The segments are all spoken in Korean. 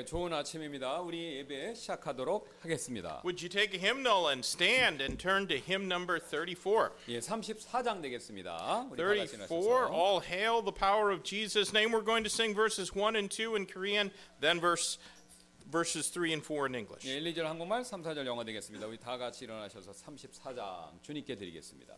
예, 좋은 아침입니다. 우리 예배 시작하도록 하겠습니다. Would you take a hymnal and stand and turn to hymn number 34? 예, 34장 되겠습니다. 우리 다 같이 34, 나서서. all hail the power of Jesus' name. We're going to sing verses 1 and 2 in Korean, then verse verses 3 and 4 in English. 예, 1, 2절 한국말, 3, 4절 영어 되겠습니다. 우리 다 같이 일어나셔서 34장 주님께 드리겠습니다.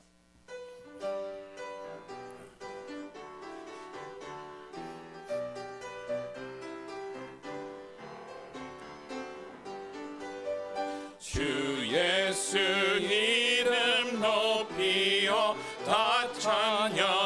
예수 이름 높이어 다 찬양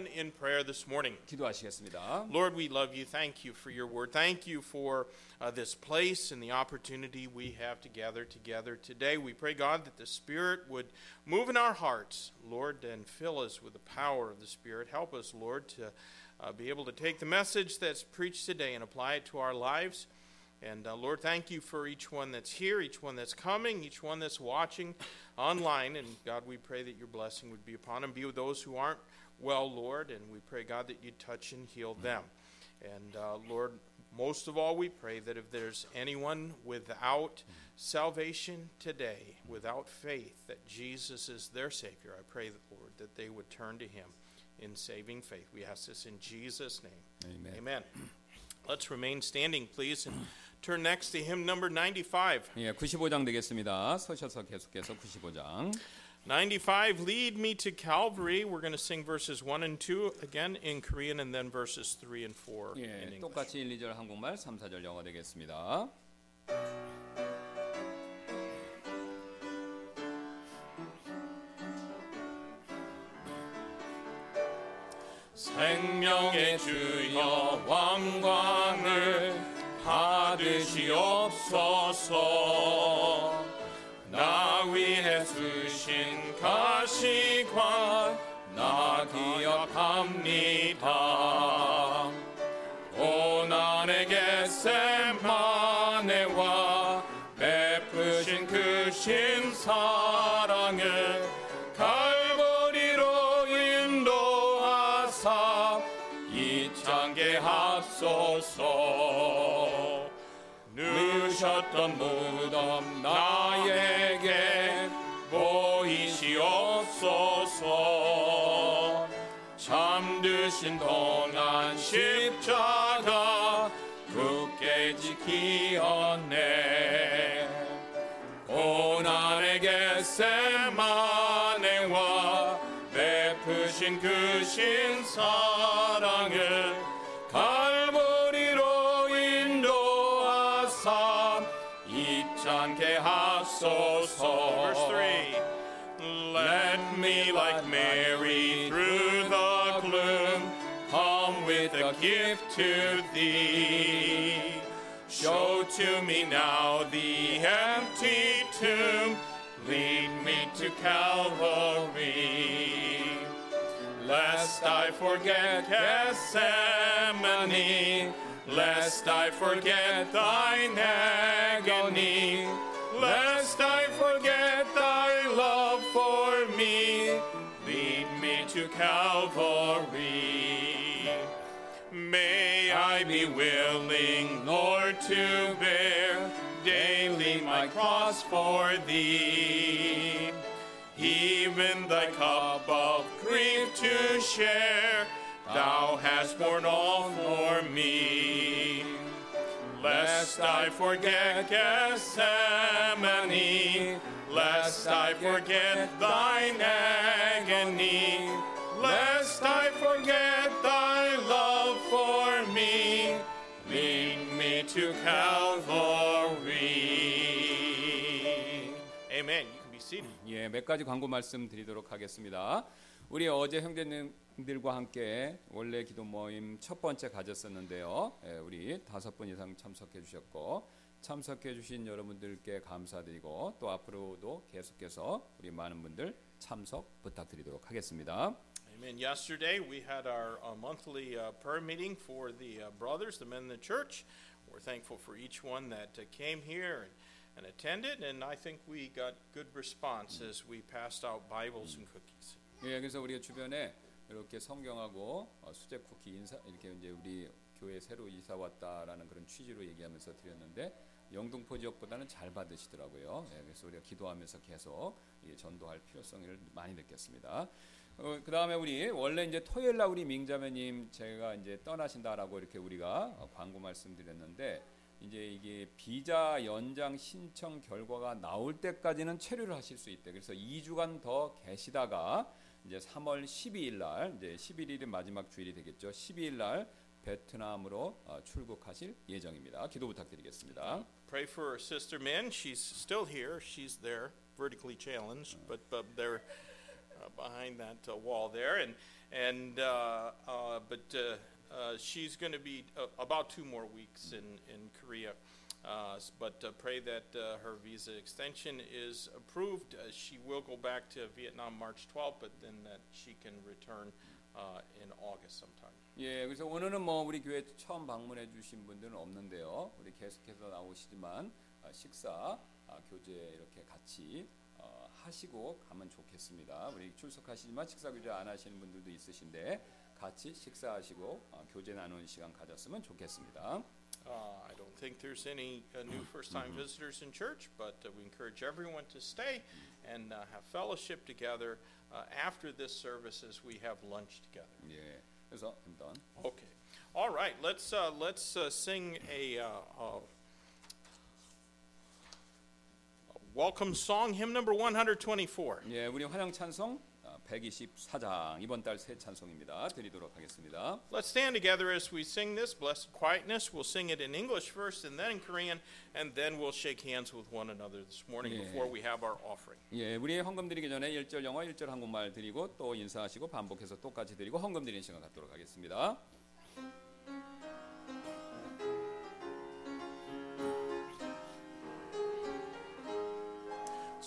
open in prayer this morning. 기도하시겠습니다. Lord, we love you. Thank you for your word. Thank you for uh, this place and the opportunity we have to gather together today. We pray, God, that the Spirit would move in our hearts, Lord, and fill us with the power of the Spirit. Help us, Lord, to uh, be able to take the message that's preached today and apply it to our lives. And uh, Lord, thank you for each one that's here, each one that's coming, each one that's watching online. And God, we pray that your blessing would be upon them. Be with those who aren't well, Lord. And we pray, God, that you touch and heal them. And uh, Lord, most of all, we pray that if there's anyone without salvation today, without faith that Jesus is their Savior, I pray, that, Lord, that they would turn to Him in saving faith. We ask this in Jesus' name. Amen. Amen. Let's remain standing, please, and turn next to hymn number 95. 예, 95장 되겠습니다. 서셔서 계속해서 95장. 95, Lead Me to Calvary. We're going to sing verses 1 and 2 again in Korean and then verses 3 and 4 in 예, English. 똑같이 1, 2절 한국말, 3, 4절 영어 되겠습니다. 생명의 주여 왕관을 받으시옵소서 가시관 나 기억합니다. 고난의 겟세마네와 베푸신 그 신사랑을 갈보리로 인도하사 이창게 하소서. 누셨던 무덤 나에게 보이시옵소서 신동한 십자가 굳게 지키었네 고난의 겟세만행와 베푸신 그 신사랑을 갈보리로 인도하사 잊지 하소서 Let me like Mary to thee. Show to me now the empty tomb. Lead me to Calvary. Lest I forget Gethsemane, lest I forget thine agony, lest I forget thy love for me, lead me to Calvary. Willing, Lord, to bear daily my cross for thee even thy cup of grief to share, thou hast borne all for me. Lest I forget Gethsemane, lest I forget thine agony, Calvary. Amen. You can be seated. 예, 몇 가지 광고 말씀 드리도록 하겠습니다. 우리 어제 형제님들과 함께 원래 기도 모임 첫 번째 가졌었는데요. 예, 우리 다섯 분 이상 참석해 주셨고 참석해 주신 여러분들께 감사드리고 또 앞으로도 계속해서 우리 많은 분들 참석 부탁드리도록 하겠습니다. Amen. Yesterday we had our uh, monthly uh, prayer meeting for the uh, brothers, the men in the church. We're thankful for each one that uh, came here and, and attended, and I think we got good response as we passed out Bibles and cookies. 예, 그래서 우리가 주변에 이렇게 성경하고 어, 수제 쿠키 인사 이렇게 이제 우리 교회 새로 이사 왔다라는 그런 취지로 얘기하면서 드렸는데 영등포 지역보다는 잘 받으시더라고요. 예, 그래서 우리가 기도하면서 계속 이 전도할 필요성을 많이 느꼈습니다. 어, 그 다음에 우리 원래 이제 토요일 날 우리 민자매님 제가 이제 떠나신다라고 이렇게 우리가 어, 광고 말씀드렸는데 이제 이게 비자 연장 신청 결과가 나올 때까지는 체류를 하실 수 있대. 그래서 2주간 더 계시다가 이제 3월 12일 날 이제 11일이 마지막 주일이 되겠죠. 12일 날 베트남으로 어, 출국하실 예정입니다. 기도 부탁드리겠습니다. Pray for Sister Min. She's still here. She's there, vertically challenged, but, but they're uh, behind that uh, wall there, and and uh, uh, but uh, uh, she's going to be uh, about two more weeks in in Korea. Uh, s- but uh, pray that uh, her visa extension is approved. Uh, she will go back to Vietnam March 12th, but then that she can return uh, in August sometime. 예, 그래서 오늘은 뭐 우리 교회 처음 방문해 주신 분들은 없는데요. 우리 계속해서 나오시지만 아, 식사, 아, 교제 이렇게 같이 어, 하시고 가면 좋겠습니다. 우리 출석하시지만 식사 교제 안 하시는 분들도 있으신데 같이 식사하시고 어, 교제 나누는 시간 가졌으면 좋겠습니다. Uh, I don't think there's any uh, new first time visitors in church, but uh, we encourage everyone to stay and uh, have fellowship together uh, after this service as we have lunch together. 예, 그래서 일단 Okay. All right. Let's uh, let's uh, sing a, welcome song, hymn number 124. 예, 우리 환영 찬송 아, 124장 이번 달 새 찬송입니다. 드리도록 하겠습니다. Let's stand together as we sing this. Blessed quietness. We'll sing it in English first, and then in Korean, and then we'll shake hands with one another this morning Yeah. before we have our offering. 예, 우리 헌금 드리기 전에 1절 영어, 1절 한국말 드리고 또 인사하시고 반복해서 똑같이 드리고 헌금 드리는 시간 갖도록 하겠습니다.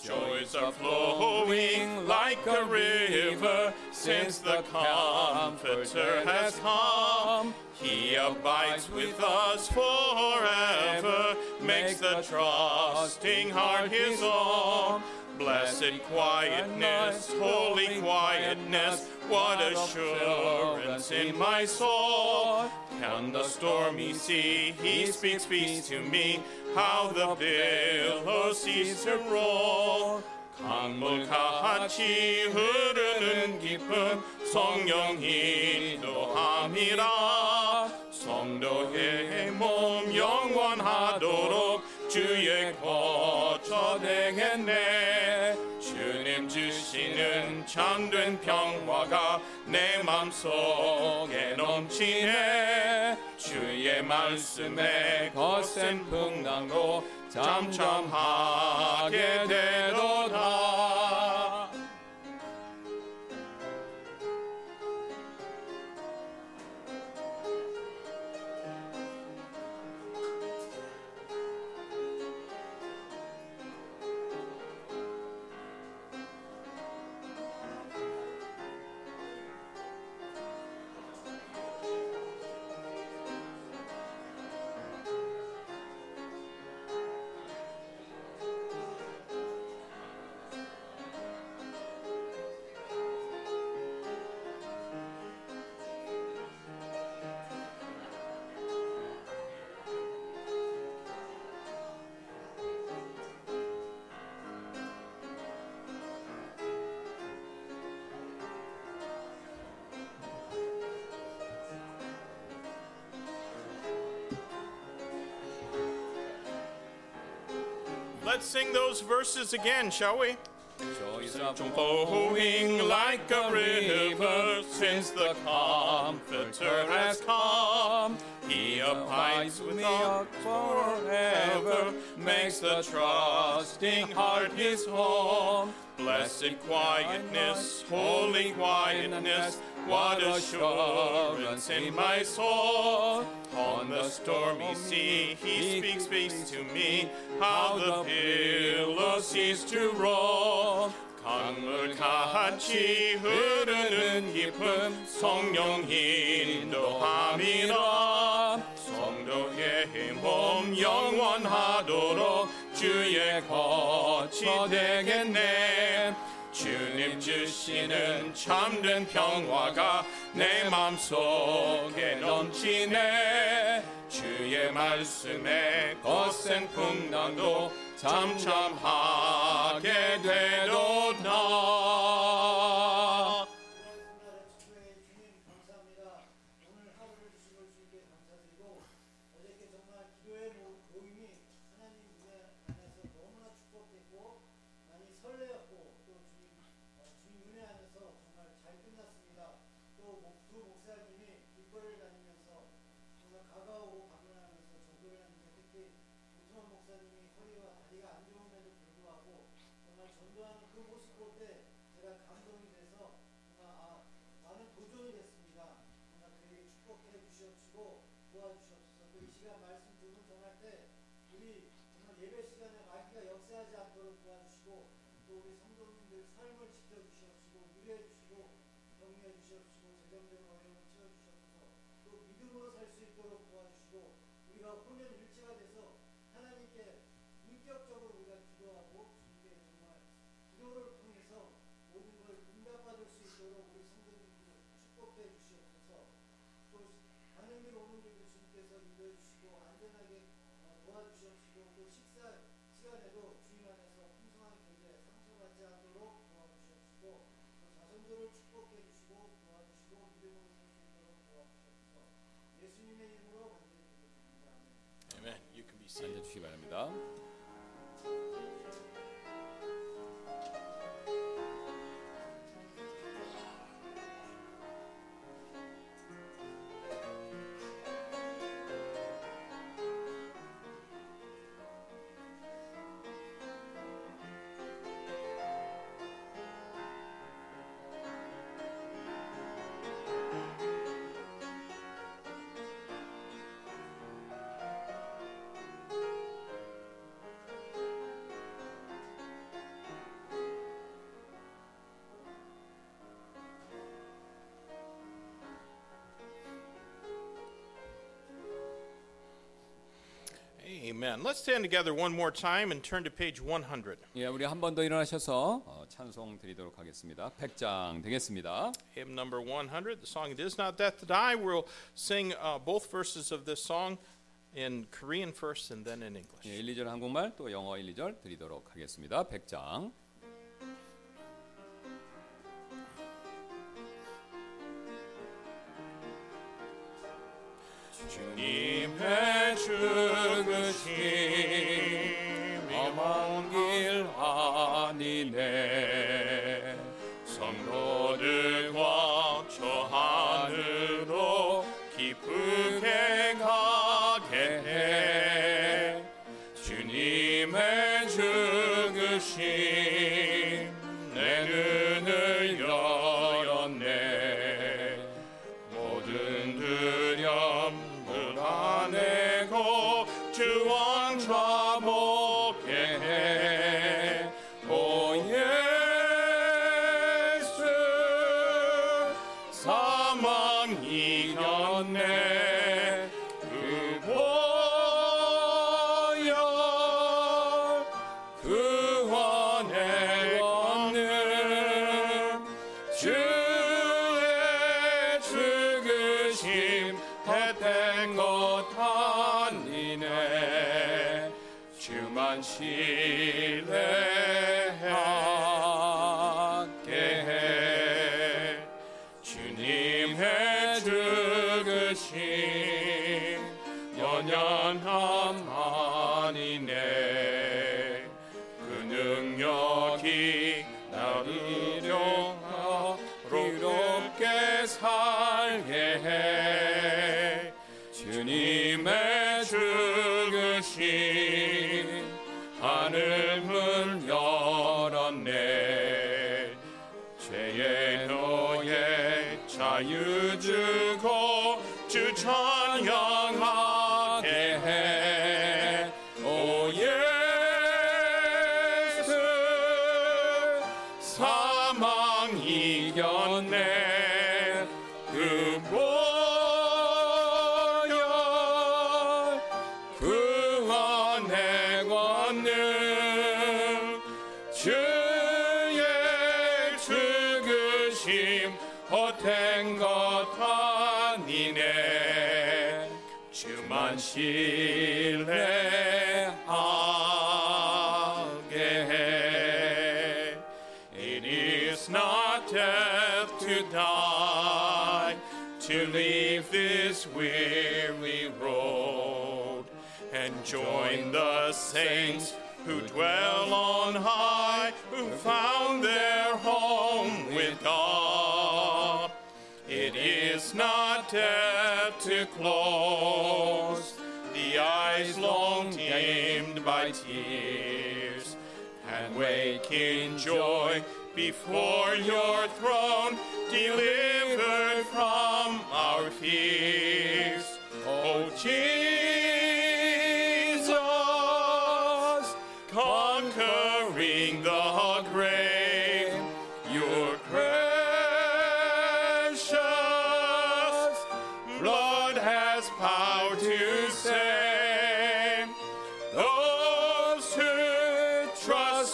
Joys are flowing like a river since the Comforter has come. He abides with us forever, makes the trusting heart his own. Blessed quietness, holy quietness, what assurance in my soul. On the stormy sea, he speaks peace to me, how the billows cease to roll. 강물같이 흐르는 깊은 성령이 또함이라 성도의 몸 영원하도록 주의 거처 되겠네 주시는 참된 평화가 내 맘속에 넘치네. 주 주의 말씀에 거센 풍랑도 잠잠하게 되도다 verses again, shall we? Flowing like a river since the Comforter has come. He abides with us forever, makes the trusting heart his home. Blessed quietness, holy quietness, what assurance in my soul. On the stormy sea, he speaks, speaks to me, how the billows cease to roll. 강물 같이 흐르는 깊음 성령 인도함이라 성도의 몸 영원하도록 주의 거처 되겠네 주님 주시는 참된 평화가 내 맘속에 넘치네. 주의 말씀에 거센 풍랑도 잠잠하게 되도다 주시고 또 우리 성도님들 삶을 지켜주시옵시고 위로해 주시고 격려해 주시옵시고 재정적인 어려움을 채워주시옵소서. 또 믿음으로 살 수 있도록 도와주시고 우리가 혼연 일체가 돼서 하나님께 인격적으로 우리가 기도하고 주님께 정말 기도를 통해서 모든 걸 응답받을 수 있도록 우리 성도님들 축복해 주시옵소서. 또길 오는 길도 주님께서 인도해 주시고 안전하게 어, 도와주시옵시고 또 식사 시간에도 주님 안에서 풍성한 교제 상처받지 않도록 도와주시옵시고 또 자손들을 축복해 주시고 도와주시고 믿음으로 살 수 있도록 도와주시옵소서. 예수님의 이름으로. 앉아주시기 바랍니다. Amen. Let's stand together one more time and turn to page 100. 예, 우리 한 번 더 일어나셔서 어, 찬송 드리도록 하겠습니다. 100장 되겠습니다. Hymn number 100, the song It Is Not Death to Die. We'll sing uh, both verses of this song in Korean first and then in English. 예, 1, 2절 한국말 또 영어 1, 2절 드리도록 하겠습니다. 100장. 주만 신뢰하게 해 주님의 죽으심 연연함 join the saints who dwell on high, who found their home with God. It is not death to close the eyes long dimmed by tears and wake in joy before your throne, delivered from our fears. Oh, Jesus,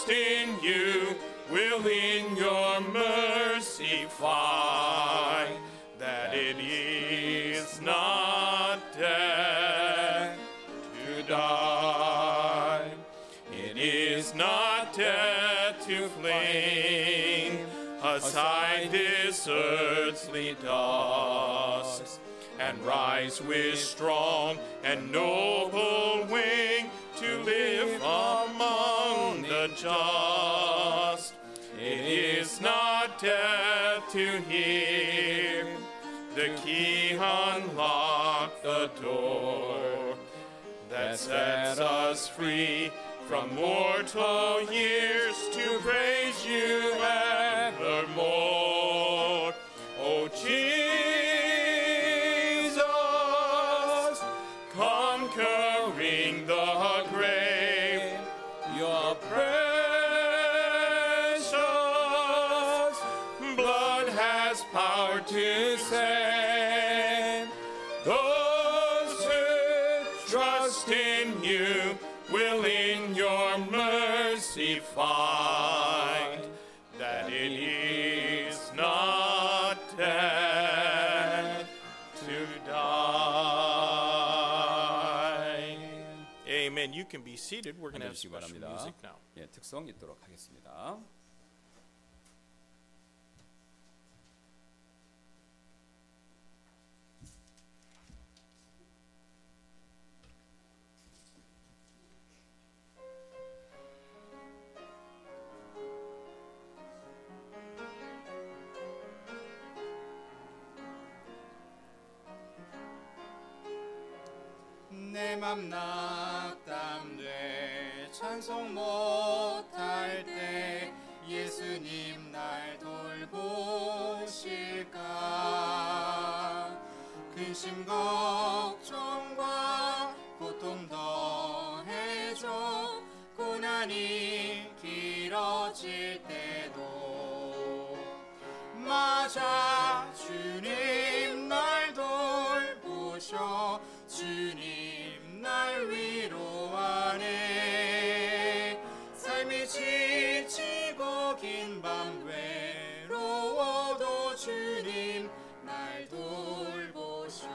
trust in you will in your mercy find that it is not death to die. It is not death to fling aside this earthly dust and rise with strong and noble wing to live among just. It is not death to hear the key unlock the door that sets us free from mortal years to praise you evermore. Can be seated. We're going to have special 바랍니다. music now. 예, 특성 있도록 하겠습니다. 내내맘 낙담돼 찬송 못할 때 예수님 날 돌보실까? 근심 걱정과 고통 더해줘. 고난이 길어질 때도 맞아. 주님 날 돌보셔. 주님 지치고 긴 밤 외로워도 주님 날 돌보셔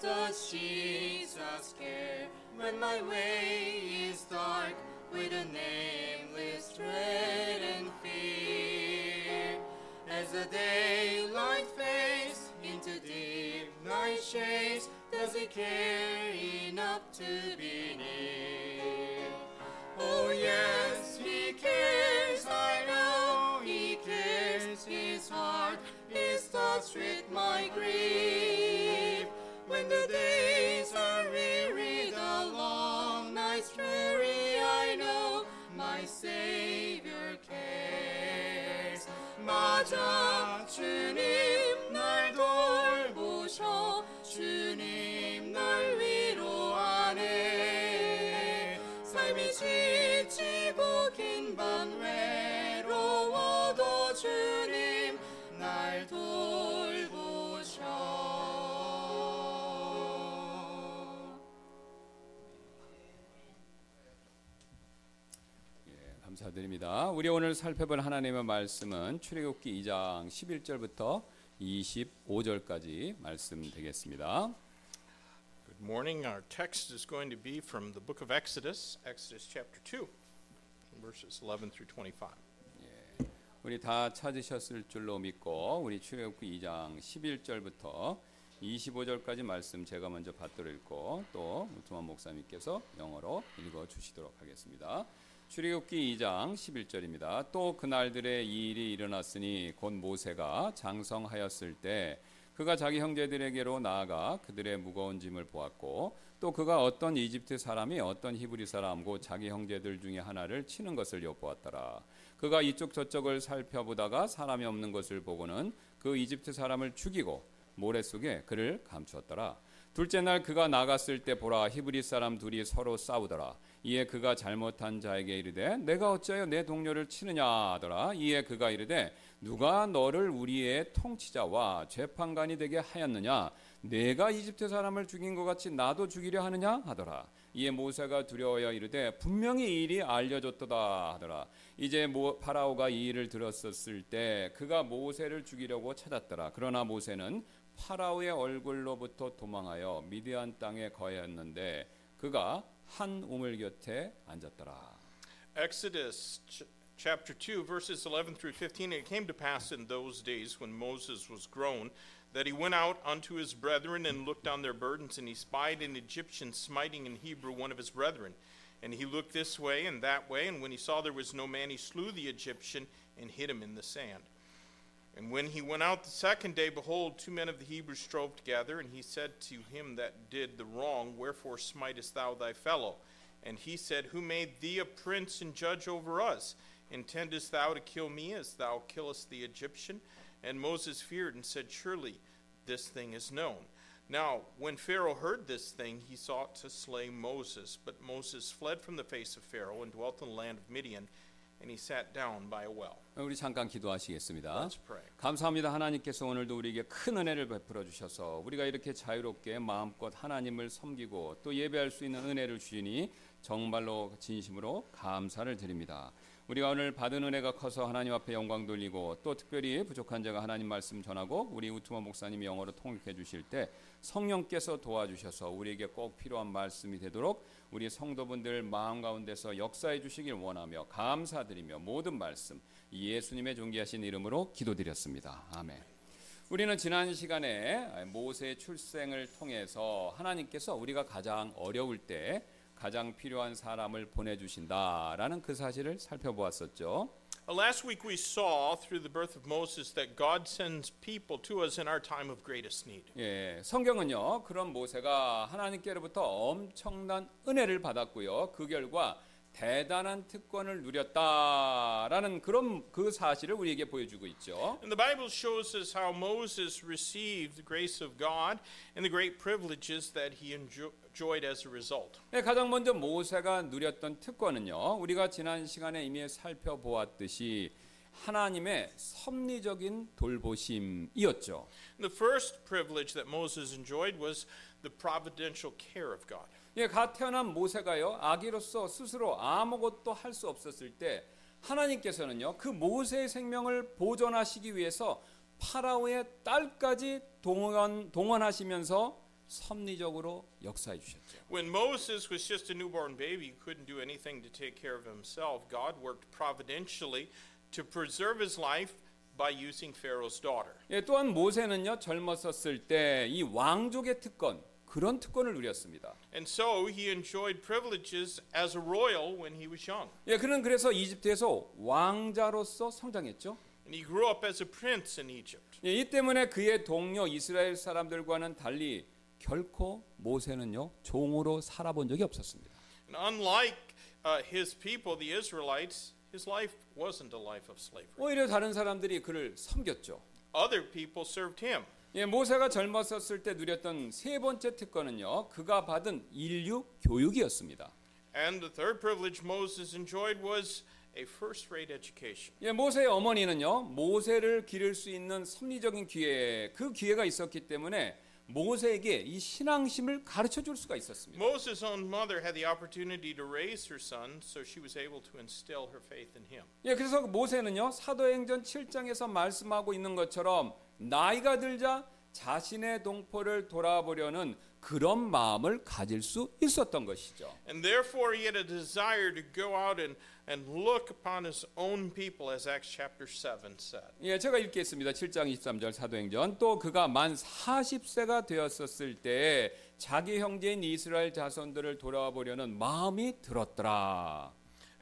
Does Jesus care when my way is dark with a nameless dread and fear? As the daylight fades into deep night shades, does He care enough to be my grief. When the days are weary, the long nights dreary, I know my Savior cares. 맞아, 주님 날 돌보셔, 주 감사드립니다. 우리 오늘 살펴볼 하나님의 말씀은 출애굽기 2장 11절부터 25절까지 말씀 되겠습니다. Good morning. Our text is going to be from the book of Exodus, Exodus chapter 2, verses 11 through 25. 우리 다 찾으셨을 줄로 믿고 우리 출애굽기 2장 11절부터 25절까지 말씀 제가 먼저 받들어 읽고 또 우투만 목사님께서 영어로 읽어 주시도록 하겠습니다. 출애굽기 2장 11절입니다. 또 그날들의 이 일이 일어났으니 곧 모세가 장성하였을 때 그가 자기 형제들에게로 나아가 그들의 무거운 짐을 보았고 또 그가 어떤 이집트 사람이 어떤 히브리 사람 곧 자기 형제들 중에 하나를 치는 것을 엿보았더라. 그가 이쪽 저쪽을 살펴보다가 사람이 없는 것을 보고는 그 이집트 사람을 죽이고 모래 속에 그를 감추었더라. 둘째 날 그가 나갔을 때 보라 히브리 사람 둘이 서로 싸우더라. 이에 그가 잘못한 자에게 이르되 내가 어찌하여 내 동료를 치느냐 하더라. 이에 그가 이르되 누가 너를 우리의 통치자와 재판관이 되게 하였느냐 내가 이집트 사람을 죽인 것 같이 나도 죽이려 하느냐 하더라. 이에 모세가 두려워하여 이르되 분명히 이 일이 알려졌도다 하더라. 이제 모, 파라오가 이 일을 들었었을 때 그가 모세를 죽이려고 찾았더라. 그러나 모세는 파라오의 얼굴로부터 도망하여 미디안 땅에 거했는데 그가 한 우물 곁에 앉았더라. Exodus ch- chapter 2, verses 11 through 15. It came to pass in those days when Moses was grown that he went out unto his brethren and looked on their burdens, and he spied an Egyptian smiting in Hebrew one of his brethren. And he looked this way and that way, and when he saw there was no man, he slew the Egyptian and hid him in the sand. And when he went out the second day, behold, two men of the Hebrews strove together, and he said to him that did the wrong, Wherefore smitest thou thy fellow? And he said, Who made thee a prince and judge over us? Intendest thou to kill me as thou killest the Egyptian? And Moses feared and said, Surely this thing is known. Now, when Pharaoh heard this thing, he sought to slay Moses. But Moses fled from the face of Pharaoh and dwelt in the land of Midian, and he sat down by a well. 우리 잠깐 기도하시겠습니다. Let's pray. 감사합니다. 하나님께서 오늘도 우리에게 큰 은혜를 베풀어 주셔서 우리가 이렇게 자유롭게 마음껏 하나님을 섬기고 또 예배할 수 있는 은혜를 주시니 정말로 진심으로 감사를 드립니다. 우리가 오늘 받은 은혜가 커서 하나님 앞에 영광 돌리고 또 특별히 부족한 자가 하나님 말씀 전하고 우리 우투마 목사님이 영어로 통역해 주실 때 성령께서 도와주셔서 우리에게 꼭 필요한 말씀이 되도록 우리 성도분들 마음 가운데서 역사해 주시길 원하며 감사드리며 모든 말씀 예수님의 존귀하신 이름으로 기도드렸습니다. 아멘. 우리는 지난 시간에 모세의 출생을 통해서 하나님께서 우리가 가장 어려울 때 가장 필요한 사람을 보내주신다라는 그 사실을 살펴보았었죠. Uh, last week we saw through the birth of Moses that God sends people to us in our time of greatest need. 예, 성경은요. 그런 모세가 하나님께로부터 엄청난 은혜를 받았고요. 그 결과 대단한 특권을 누렸다라는 그런 그 사실을 우리에게 보여주고 있죠. And the Bible shows us how Moses received the grace of God and the great privileges that he enjo- Enjoyed as a result. 예, 가장 먼저 모세가 누렸던 특권은요. 우리가 지난 시간에 이미 살펴보았듯이 하나님의 섭리적인 돌보심이었죠. The first privilege that Moses enjoyed was the providential care of God. 예, 갓 태어난 모세가요 아기로서 스스로 아무것도 할 수 없었을 때 하나님께서는요 그 모세의 생명을 보존하시기 위해서 파라오의 딸까지 동원 동원하시면서 섭리적으로 역사해 주셨죠. When Moses was just a newborn baby, he couldn't do anything to take care of himself. God worked providentially to preserve his life by using Pharaoh's daughter. 예, 또한 모세는요 젊었었을 때 이 왕족의 특권 그런 특권을 누렸습니다. And so he enjoyed privileges as a royal when he was young. 예, 그는 그래서 이집트에서 왕자로서 성장했죠. And he grew up as a prince in Egypt. 예, 이 때문에 그의 동료 이스라엘 사람들과는 달리 결코 모세는요 종으로 살아본 적이 없었습니다. And unlike uh, his people, the Israelites, his life wasn't a life of slavery. 오히려 다른 사람들이 그를 섬겼죠. Other people served him. 예, 모세가 젊었었을 때 누렸던 세 번째 특권은요, 그가 받은 인류 교육이었습니다. And the third privilege Moses enjoyed was a first rate education. 예, 모세의 어머니는요, 모세를 기를 수 있는 섭리적인 기회, 그 기회가 있었기 때문에 모세에게 이 신앙심을 가르쳐 줄 수가 있었습니다. Moses' own mother had the opportunity to raise her son, so she was able to instill her faith in him. 예, 그래서 모세는요, 사도행전 7장에서 말씀하고 있는 것처럼 나이가 들자 자신의 동포를 돌아보려는 그런 마음을 가질 수 있었던 것이죠. And therefore, he had a desire to go out and, and look upon his own people, as Acts chapter 7 said. 예, 제가 읽겠습니다. 7장 23절 사도행전. 또 그가 만 40세가 되었었을 때 자기 형제인 이스라엘 자손들을 돌아보려는 마음이 들었더라.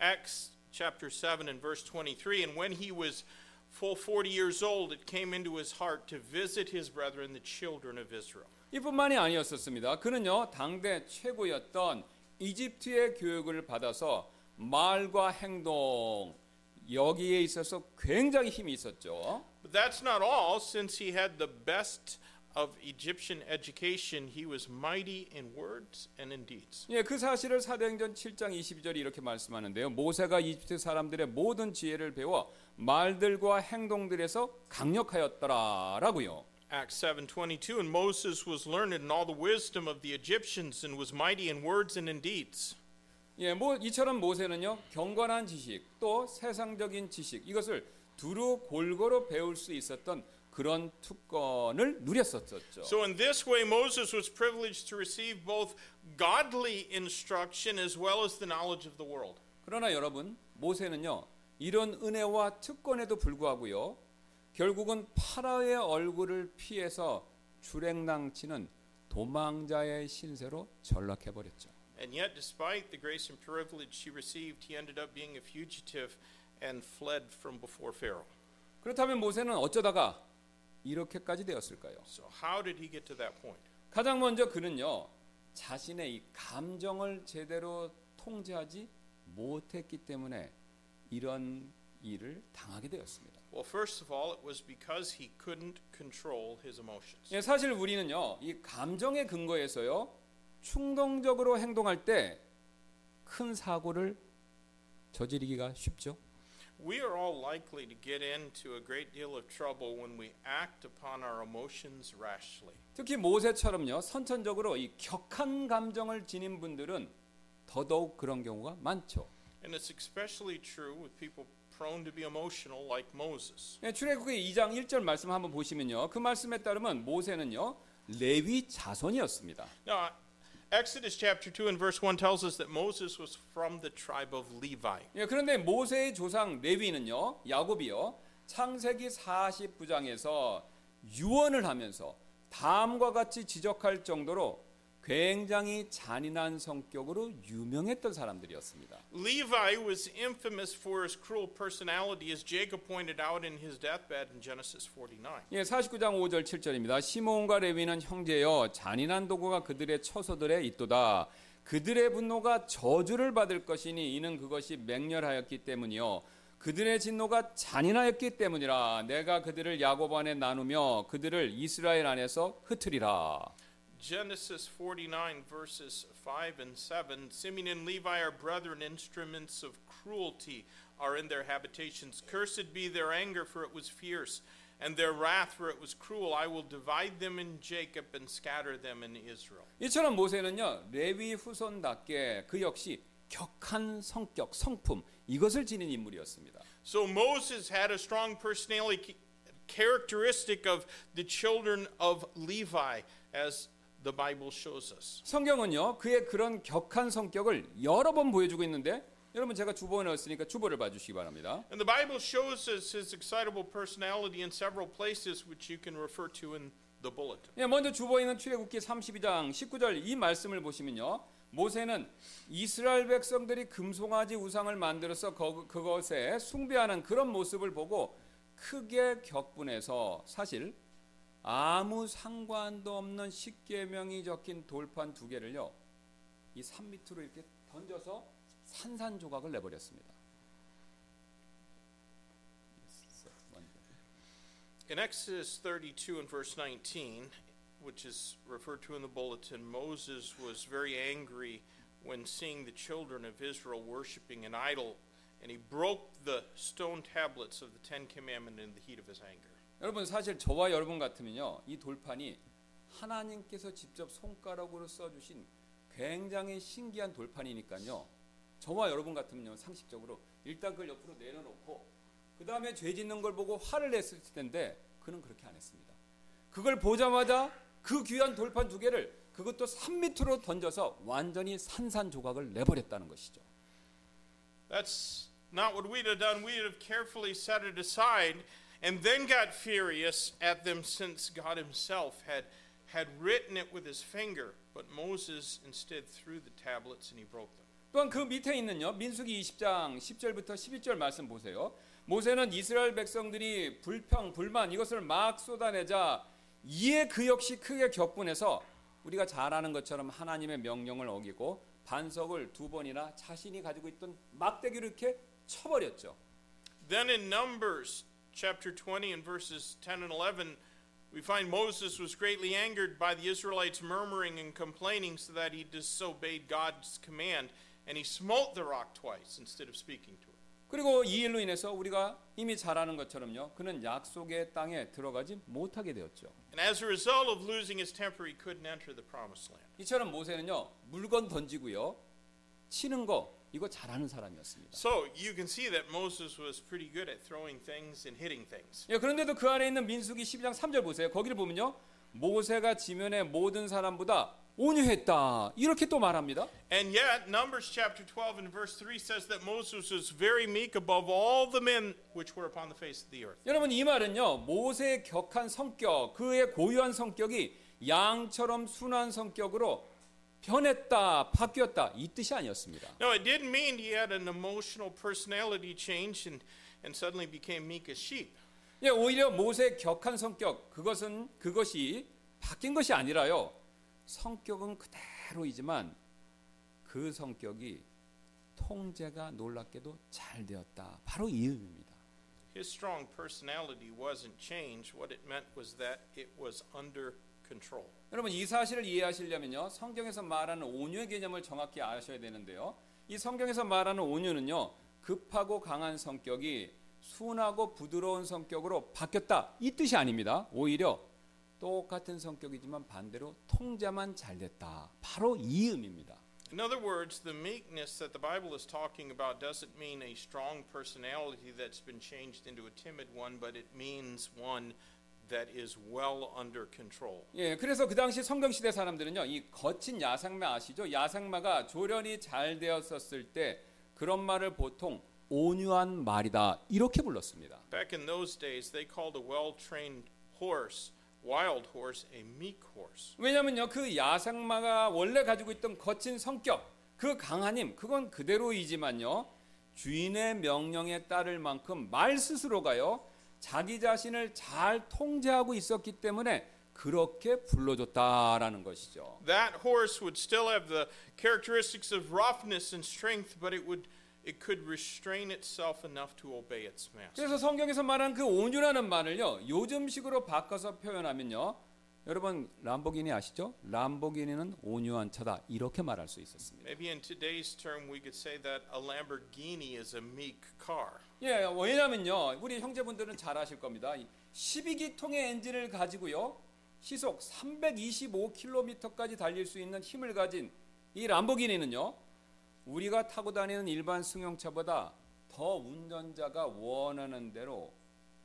Acts chapter 7 and verse 23 And when he was full 40 years old, it came into his heart to visit his brethren, the children of Israel. 이뿐만이 아니었었습니다. 그는요 당대 최고였던 이집트의 교육을 받아서 말과 행동 여기에 있어서 굉장히 힘이 있었죠. But that's not all. Since he had the best of Egyptian education, he was mighty in words and in deeds. 예, 그 사실을 사도행전 7장 22절이 이렇게 말씀하는데요. 모세가 이집트 사람들의 모든 지혜를 배워 말들과 행동들에서 강력하였더라라고요. Acts 7:22 And Moses was learned in all the wisdom of the Egyptians and was mighty in words and in deeds. 예, 뭐 이처럼 모세는요 경건한 지식 또 세상적인 지식 이것을 두루 골고루 배울 수 있었던 그런 특권을 누렸었죠. So in this way Moses was privileged to receive both godly instruction as well as the knowledge of the world. 그러나 여러분 모세는요 이런 은혜와 특권에도 불구하고요 결국은 파라오의 얼굴을 피해서 주랭랑치는 도망자의 신세로 전락해 버렸죠. And yet despite the grace and privilege he received, he ended up being a fugitive and fled from before Pharaoh. 그렇다면 모세는 어쩌다가 이렇게까지 되었을까요? So how did he get to that point? 가장 먼저 그는요 자신의 이 감정을 제대로 통제하지 못했기 때문에 이런 일을 당하게 되었습니다. Well, first of all, it was because he couldn't control his emotions. 예, 사실 우리는요 이 감정의 근거에서요 충동적으로 행동할 때 큰 사고를 저지르기가 쉽죠. We are all likely to get into a great deal of trouble when we act upon our emotions rashly. 특히 모세처럼요 선천적으로 이 격한 감정을 지닌 분들은 더더욱 그런 경우가 많죠. And it's especially true with people prone to be emotional like Moses. 예, 출애굽기 2장 1절 말씀 한번 보시면요 그 말씀에 따르면 모세는요 레위 자손이었습니다. Now, Exodus chapter 2 and verse 1 tells us that Moses was from the tribe of Levi. 예, 그런데 모세의 조상 레위는요 야곱이요 창세기 49장에서 유언을 하면서 다음과 같이 지적할 정도로 굉장히 잔인한 성격으로 유명했던 사람들이었습니다. Levi was infamous for his cruel personality, as Jacob pointed out in his deathbed in Genesis 49. 예, 49장 5절 7절입니다. 시몬과 레위는 형제여 잔인한 도구가 그들의 처소들에 있도다. 그들의 분노가 저주를 받을 것이니 이는 그것이 맹렬하였기 때문이요. 그들의 진노가 잔인하였기 때문이라. 내가 그들을 야곱 안에 나누며 그들을 이스라엘 안에서 흩으리라. Genesis 49, verses 5 and 7 Simeon and Levi are brethren, instruments of cruelty are in their habitations. Cursed be their anger, for it was fierce, and their wrath, for it was cruel. I will divide them in Jacob and scatter them in Israel. 이처럼 모세는요 레위 후손답게 그 역시 격한 성격, 성품 이것을 지닌 인물이었습니다. So Moses had a strong personality characteristic of the children of Levi, as the Bible shows us. 성경은요 그의 그런 격한 성격을 여러 번 보여주고 있는데 여러분 제가 주보에 넣었으니까 주보를 봐주시기 바랍니다. And the Bible shows us his excitable personality in several places, which you can refer to in the bulletin. 예, 먼저 주보에 있는 출애굽기 32장 19절 이 말씀을 보시면요. 모세는 이스라엘 백성들이 금송아지 우상을 만들어서 거, 그것에 숭배하는 그런 모습을 보고 크게 격분해서 사실 아무 상관도 없는 십계명이 적힌 돌판 두 개를요. 이 산 밑으로 이렇게 던져서 산산조각을 내버렸습니다. In Exodus 32 and verse 19, which is referred to in the bulletin, Moses was very angry when seeing the children of Israel worshiping an idol, and he broke the stone tablets of the Ten Commandments in the heat of his anger. 여러분 사실 저와 여러분 같으면요 이 돌판이 하나님께서 직접 손가락으로 써주신 굉장히 신기한 돌판이니까요 저와 여러분 같으면요 상식적으로 일단 그걸 옆으로 내려놓고 그 다음에 죄 짓는 걸 보고 화를 냈을 텐데 그는 그렇게 안 했습니다. 그걸 보자마자 그 귀한 돌판 두 개를 그것도 산 밑으로 던져서 완전히 산산조각을 내버렸다는 것이죠. That's not what we'd have done. We'd have carefully set it aside and then got furious at them since God himself had had written it with his finger. But Moses instead threw the tablets and he broke them. 또한 그 밑에 있는요 민수기 20장 10절부터 11절 말씀 보세요. 모세는 이스라엘 백성들이 불평 불만 이것을 막 쏟아내자 이에 그 역시 크게 격분해서 우리가 잘 아는 것처럼 하나님의 명령을 어기고 반석을 두 번이나 자신이 가지고 있던 막대기를 이렇게 쳐버렸죠. Then in Numbers chapter 20 and verses 10 and 11, we find Moses was greatly angered by the Israelites murmuring and complaining so that he disobeyed God's command and he smote the rock twice instead of speaking to it. 그리고 이 일로 인해서 우리가 이미 잘 아는 것처럼요. 그는 약속의 땅에 들어가지 못하게 되었죠. And as a result of losing his temper, he couldn't enter the promised land. 이처럼 모세는요. 물건 던지고요. 치는 거 이거 잘하는 사람이었습니다. So you can see that Moses was pretty good at throwing things and hitting things. 예, 그런데도 그 안에 있는 민수기 12장 3절 보세요. 거기를 보면요. 모세가 지면의 모든 사람보다 온유했다. 이렇게 또 말합니다. And yet, Numbers chapter 12 and verse 3 says that Moses was very meek above all the men which were upon the face of the earth. 여러분 이 말은요. 모세의 격한 성격, 그의 고유한 성격이 양처럼 순한 성격으로 변했다, 바뀌었다 이 뜻이 아니었습니다. No, it didn't mean he had an emotional personality change and, and suddenly became meek as sheep. 예, 오히려 모세의 격한 성격 그것은 그것이 바뀐 것이 아니라요. 성격은 그대로이지만 그 성격이 통제가 놀랍게도 잘 되었다. 바로 이 의미입니다. His strong personality wasn't changed. What it meant was that it was under control. 여러분 이 사실을 이해하시려면요. 성경에서 말하는 온유의 개념을 정확히 아셔야 되는데요. 이 성경에서 말하는 온유는요. 급하고 강한 성격이 순하고 부드러운 성격으로 바뀌었다. 이 뜻이 아닙니다. 오히려 똑같은 성격이지만 반대로 통제만 잘 됐다. 바로 이 의미입니다. In other words, the meekness that the Bible is talking about doesn't mean a strong personality that's been changed into a timid one, but it means one that is well under control. 예, 그래서 그 당시 성경 시대 사람들은요, 이 거친 야상마 아시죠? 야상마가 조련이 잘 되었었을 때 그런 말을 보통 온유한 말이다 이렇게 불렀습니다. Back in those days, they called a well trained horse wild horse a meek horse. 왜냐면요 그 야생마가 원래 가지고 있던 거친 성격 그힘 그건 그대로이지만요 주인의 명령에 따를 만큼 말 스스로가요 자기 자신을 잘 통제하고 있었기 때문에 그렇게 불러줬다라는 것이죠. That horse would still have the characteristics of roughness and strength, but it would it could restrain itself enough to obey its master. 그래서 성경에서 말한 그 온유라는 말을요 요즘식으로 바꿔서 표현하면요 여러분 람보기니 아시죠? 람보기니는 온유한 차다 이렇게 말할 수 있었습니다. Maybe in today's term we could say that a Lamborghini is a meek car. 예, 왜냐면요 우리 형제분들은 잘 아실 겁니다. 12기통의 엔진을 가지고요 시속 325km까지 달릴 수 있는 힘을 가진 이 람보기니는요 우리가 타고 다니는 일반 승용차보다 더 운전자가 원하는 대로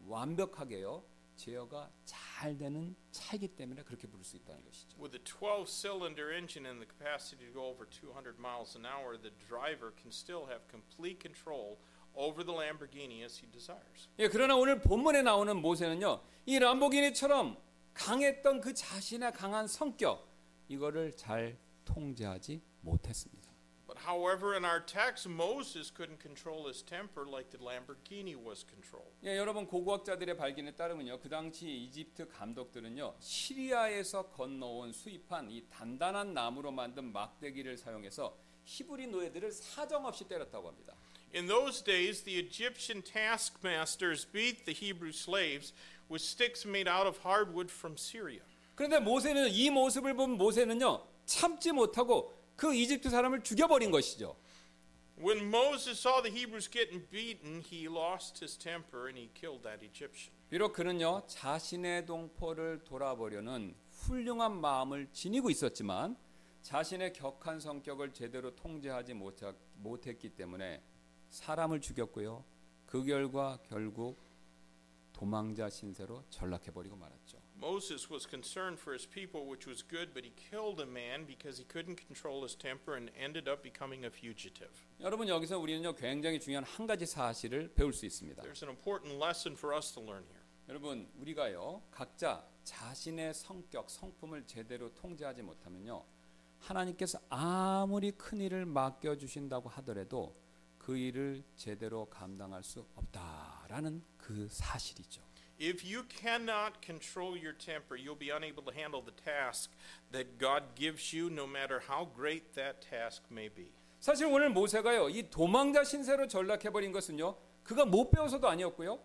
완벽하게요 제어가 잘 되는 차이기 때문에 그렇게 부를 수 있다는 것이죠. With a 12-cylinder engine and the capacity to go over 200 miles an hour, the driver can still have complete control over the Lamborghini as he desires. 예, 그러나 오늘 본문에 나오는 모세는요 이 람보기니처럼 강했던 그 자신의 강한 성격 이거를 잘 통제하지 못했습니다. But however, in our text, Moses couldn't control his temper like the Lamborghini was controlled. 예, 여러분 고고학자들의 발견에 따르면요 그 당시 이집트 감독들은요 시리아에서 건너온 수입한 이 단단한 나무로 만든 막대기를 사용해서 히브리 노예들을 사정없이 때렸다고 합니다. In those days, the Egyptian taskmasters beat the Hebrew slaves with sticks made out of hardwood from Syria. 그런데 모세는 이 모습을 본 모세는요 참지 못하고 그 이집트 사람을 죽여버린 것이죠. When Moses saw the Hebrews getting beaten, he lost his temper and he killed that Egyptian. 비록 그는요 자신의 동포를 돌아보려는 훌륭한 마음을 지니고 있었지만 자신의 격한 성격을 제대로 통제하지 못했기 때문에 사람을 죽였고요. 그 결과 결국 도망자 신세로 전락해 버리고 말았죠. Moses was concerned for his people, which was good, but he killed a man because he couldn't control his temper and ended up becoming a fugitive. 여러분 여기서 우리는요 굉장히 중요한 한 가지 사실을 배울 수 있습니다. There's an important lesson for us to learn here. 여러분 우리가요 각자 자신의 성격 성품을 제대로 통제하지 못하면요 하나님께서 아무리 큰 일을 맡겨 주신다고 하더라도 그 일을 제대로 감당할 수 없다라는 그 사실이죠. If you cannot control your temper, you'll be unable to handle the task that God gives you, no matter how great that task may be. 사실 오늘 모세가요 이 도망자 신세로 전락해 버린 것은요 그가 못 배워서도 아니었고요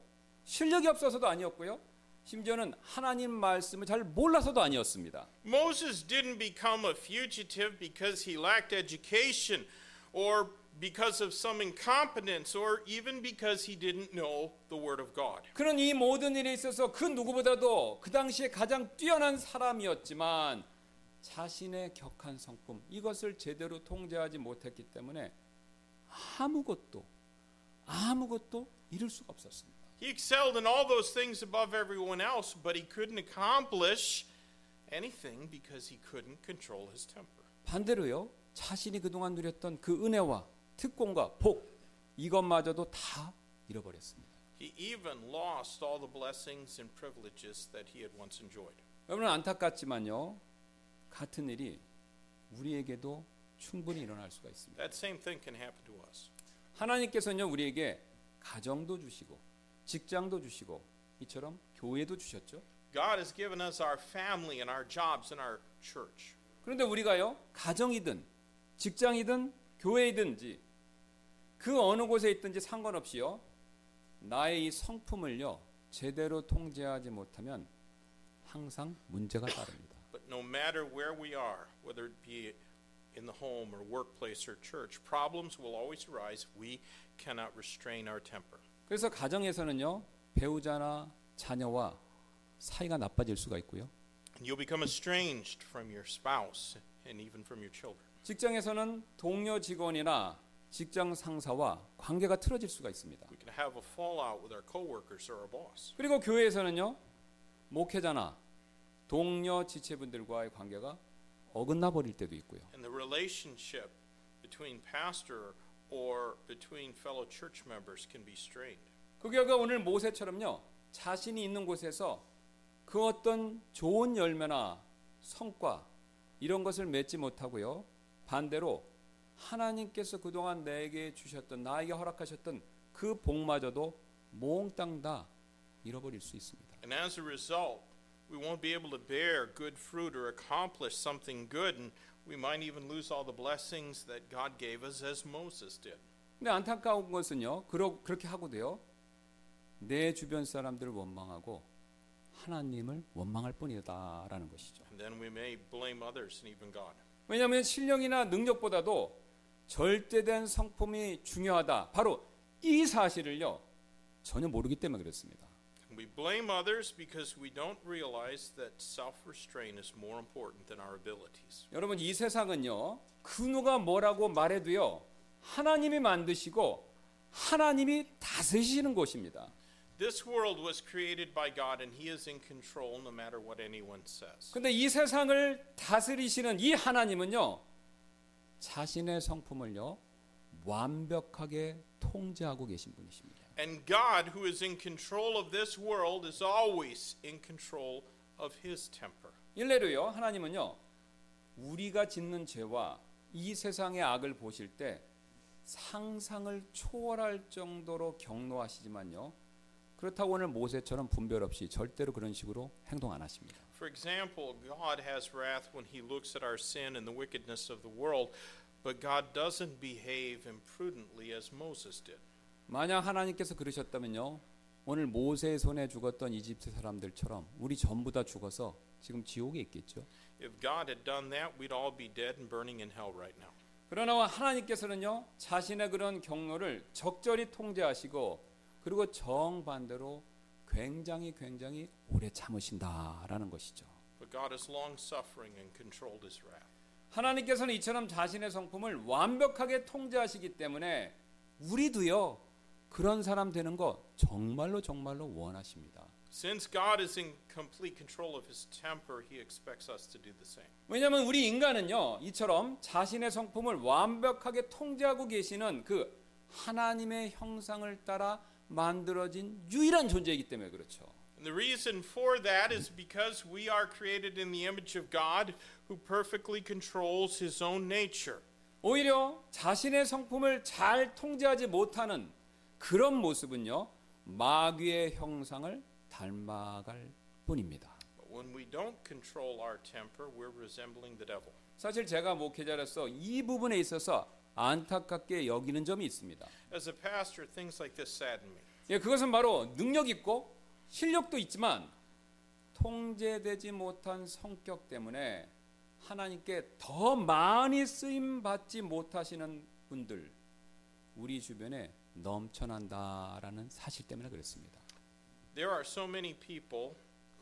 실력이 없어서도 아니었고요 심지어는 하나님 말씀을 잘 몰라서도 아니었습니다. Moses didn't become a fugitive because he lacked education or because of some incompetence or even because he didn't know the Word of God. 그런 이 모든 일에 있어서 그 누구보다도 그 당시에 가장 뛰어난 사람이었지만 자신의 격한 성품 이것을 제대로 통제하지 못했기 때문에 아무것도 아무것도 이룰 수가 없었습니다. He excelled in all those things above everyone else, but he couldn't accomplish anything because he couldn't control his temper. 반대로요 자신이 그동안 누렸던 그 은혜와 특권과 복 이것마저도 다 잃어버렸습니다. He even lost all the blessings and privileges that he had once enjoyed. 여러분 안타깝지만요 같은 일이 우리에게도 충분히 일어날 수가 있습니다. That same thing can happen to us. 하나님께서는요 우리에게 가정도 주시고 직장도 주시고 이처럼 교회도 주셨죠. God has given us our family and our jobs and our church. 그런데 우리가요 가정이든 직장이든 교회이든지 그 어느 곳에 있든지 상관없이요 나의 이 성품을요 제대로 통제하지 못하면 항상 문제가 따릅니다. But no matter where we are, whether it be in the home or workplace or church, problems will always arise. We cannot restrain our temper. 그래서 가정에서는요 배우자나 자녀와 사이가 나빠질 수가 있고요. You'll become estranged from your spouse and even from your children. 직장에서는 동료 직원이나 직장 상사와 관계가 틀어질 수가 있습니다. We can have a fallout with our coworkers or our boss. 그리고 교회에서는요 목회자나 동료 지체분들과의 관계가 어긋나 버릴 때도 있고요. And the relationship between pastor or between fellow church members can be strained. 그 결과 오늘 모세처럼요 자신이 있는 곳에서 그 어떤 좋은 열매나 성과 이런 것을 맺지 못하고요. 반대로 하나님께서 그동안 내게 주셨던 나에게 허락하셨던 그 복마저도 몽땅 다 잃어버릴 수 있습니다. And as a result, we won't be able to bear good fruit or accomplish something good, and we might even lose all the blessings that God gave us as Moses did. 근데 안타까운 것은요. 그러, 그렇게 하고도요. 내 주변 사람들을 원망하고 하나님을 원망할 뿐이다라는 것이죠. And then we may blame others and even God. 왜냐하면 실력이나 능력보다도 절대된 성품이 중요하다. 바로 이 사실을요. 전혀 모르기 때문에 그렇습니다. We blame others because we don't realize that self restraint is more important than our abilities. 여러분 이 세상은요. 그 누가 뭐라고 말해도요. 하나님이 만드시고 하나님이 다스리시는 곳입니다. This world was created by God and He is in control no matter what anyone says. 근데 이 세상을 다스리시는 이 하나님은요. 자신의 성품을요. 완벽하게 통제하고 계신 분이십니다. And God, who is in control of this world, is always in control of His temper. 일례로요. 하나님은요. 우리가 짓는 죄와 이 세상의 악을 보실 때 상상을 초월할 정도로 경노하시지만요. 그렇다고 오늘 모세처럼 분별 없이 절대로 그런 식으로 행동 안 하십니다. For example, God has wrath when He looks at our sin and the wickedness of the world, but God doesn't behave imprudently as Moses did. 만약 하나님께서 그러셨다면요. 오늘 모세의 손에 죽었던 이집트 사람들처럼 우리 전부 다 죽어서 지금 지옥에 있겠죠. If God had done that, we'd all be dead and burning in hell right now. 그러나 하나님께서는요. 자신의 그런 경로를 적절히 통제하시고 그리고 정반대로 굉장히 굉장히 오래 참으신다라는 것이죠. But God is long suffering and controlled His wrath. 하나님께서는 이처럼 자신의 성품을 완벽하게 통제하시기 때문에 우리도요. 그런 사람 되는 거 정말로 정말로 원하십니다. Since God is in complete control of His temper, He expects us to do the same. 왜냐하면 우리 인간은요 이처럼 자신의 성품을 완벽하게 통제하고 계시는 그 하나님의 형상을 따라 만들어진 유일한 존재이기 때문에 그렇죠. And the reason for that is because we are created in the image of God who perfectly controls His own nature. 오히려 자신의 성품을 잘 통제하지 못하는 그런 모습은요 마귀의 형상을 닮아갈 뿐입니다. When we don't control our temper, we're resembling the devil. 사실 제가 목회자로서 이 부분에 있어서 안타깝게 여기는 점이 있습니다. As a pastor, things like this sadden me. 예, 그것은 바로 능력 있고 실력도 있지만 통제되지 못한 성격 때문에 하나님께 더 많이 쓰임 받지 못하시는 분들 우리 주변에 넘쳐난다라는 사실 때문에 그렇습니다. There are so many people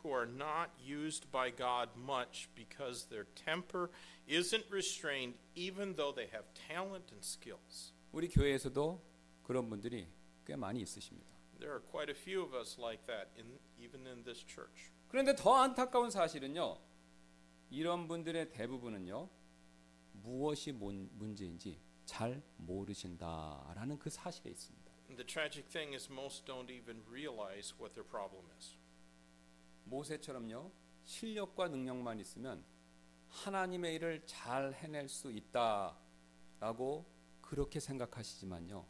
who are not used by God much because their temper isn't restrained, even though they have talent and skills. 우리 교회에서도 그런 분들이 꽤 많이 있으십니다. There are quite a few of us like that, in, even in this church. 그런데 더 안타까운 사실은요. 이런 분들의 대부분은요. 무엇이 뭔 문제인지 잘 모르신다라는 그 사실에 있습니다. And the tragic thing is, most don't even realize what their problem is. 모세처럼요. 실력과 능력만 있으면 하나님의 일을 잘 해낼 수 있다라고 그렇게 생각하시지만요.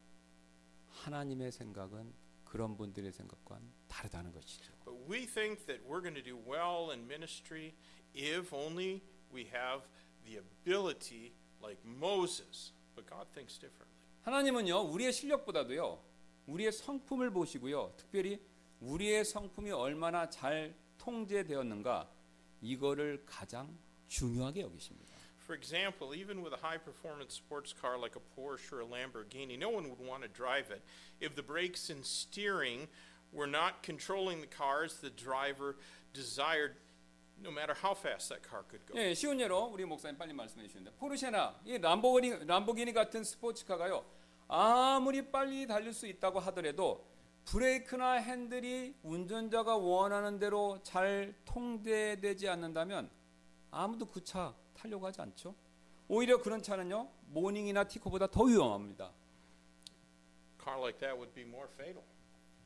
하나님의 생각은 그런 분들의 생각과는 다르다는 것이죠. But we think that we're going to do well in ministry if only we have the ability like Moses. But God thinks differently. 하나님은요. 우리의 실력보다도요. 우리의 성품을 보시고요. 특별히 우리의 성품이 얼마나 잘 통제되었는가 이거를 가장 중요하게 여기십니다. For example, even with a high performance sports car like a Porsche or a Lamborghini, no one would want to drive it if the brakes and steering were not controlling the car as the driver desired, no matter how fast that car could go. 예, 쉬운 예로 우리 목사님 빨리 말씀해 주시는데 포르쉐나 이 람보기니 람보기니 같은 스포츠카가요. 아무리 빨리 달릴 수 있다고 하더라도 브레이크나 핸들이 운전자가 원하는 대로 잘 통제되지 않는다면 아무도 그 차 타려고 하지 않죠. 오히려 그런 차는요. 모닝이나 티코보다 더 위험합니다. Car like that would be more fatal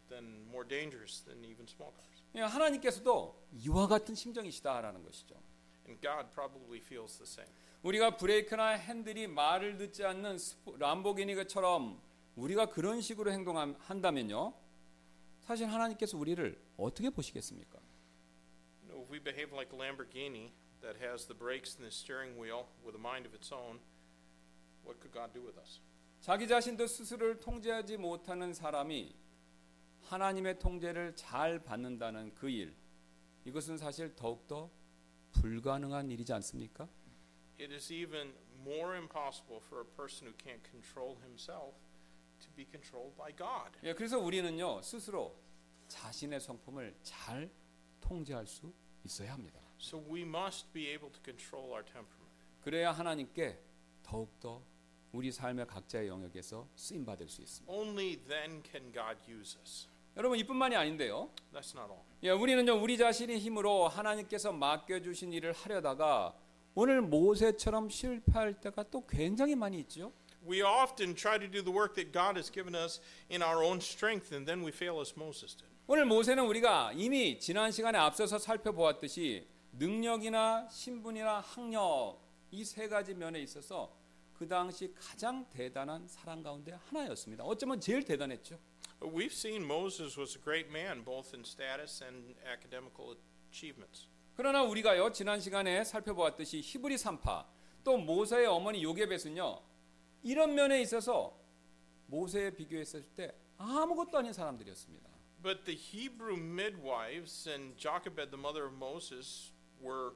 than more dangerous than even small cars. 예, 하나님께서도 이와 같은 심정이시다라는 것이죠. And God probably feels the same. 우리가 브레이크나 핸들이 말을 듣지 않는 람보기니처럼 우리가 그런 식으로 행동한다면요. 사실 하나님께서 우리를 어떻게 보시겠습니까? You know, if we behave like a Lamborghini that has the brakes and the steering wheel with a mind of its own, what could God do with us? 자기 자신도 스스로를 통제하지 못하는 사람이 하나님의 통제를 잘 받는다는 그 일, 이것은 사실 더욱더 불가능한 일이지 않습니까? It is even more impossible for a person who can't control himself to be controlled by God. 예, 그래서 우리는요 스스로 자신의 성품을 잘 통제할 수 있어야 합니다. So we must be able to control our temperament. 그래야 하나님께 더욱 더 우리 삶의 각자의 영역에서 쓰임 받을 수 있습니다. Only then can God use us. 여러분 이뿐만이 아닌데요. That's not all. 예, 우리는요 우리 자신의 힘으로 하나님께서 맡겨 주신 일을 하려다가 오늘 모세처럼 실패할 때가 또 굉장히 많이 있죠. We often try to do the work that God has given us in our own strength, and then we fail as Moses did. 오늘 모세는 우리가 이미 지난 시간에 앞서서 살펴보았듯이 능력이나 신분이나 학력 이 세 가지 면에 있어서 그 당시 가장 대단한 사람 가운데 하나였습니다. 어쩌면 제일 대단했죠. We've seen Moses was a great man, both in status and academical achievements. 그러나 우리가요 지난 시간에 살펴보았듯이 히브리 산파 또 모세의 어머니 요게벳은요 이런 면에 있어서 모세에 비교했을 때 아무것도 아닌 사람들이었습니다. But the Hebrew midwives and Jochebed, the mother of Moses, were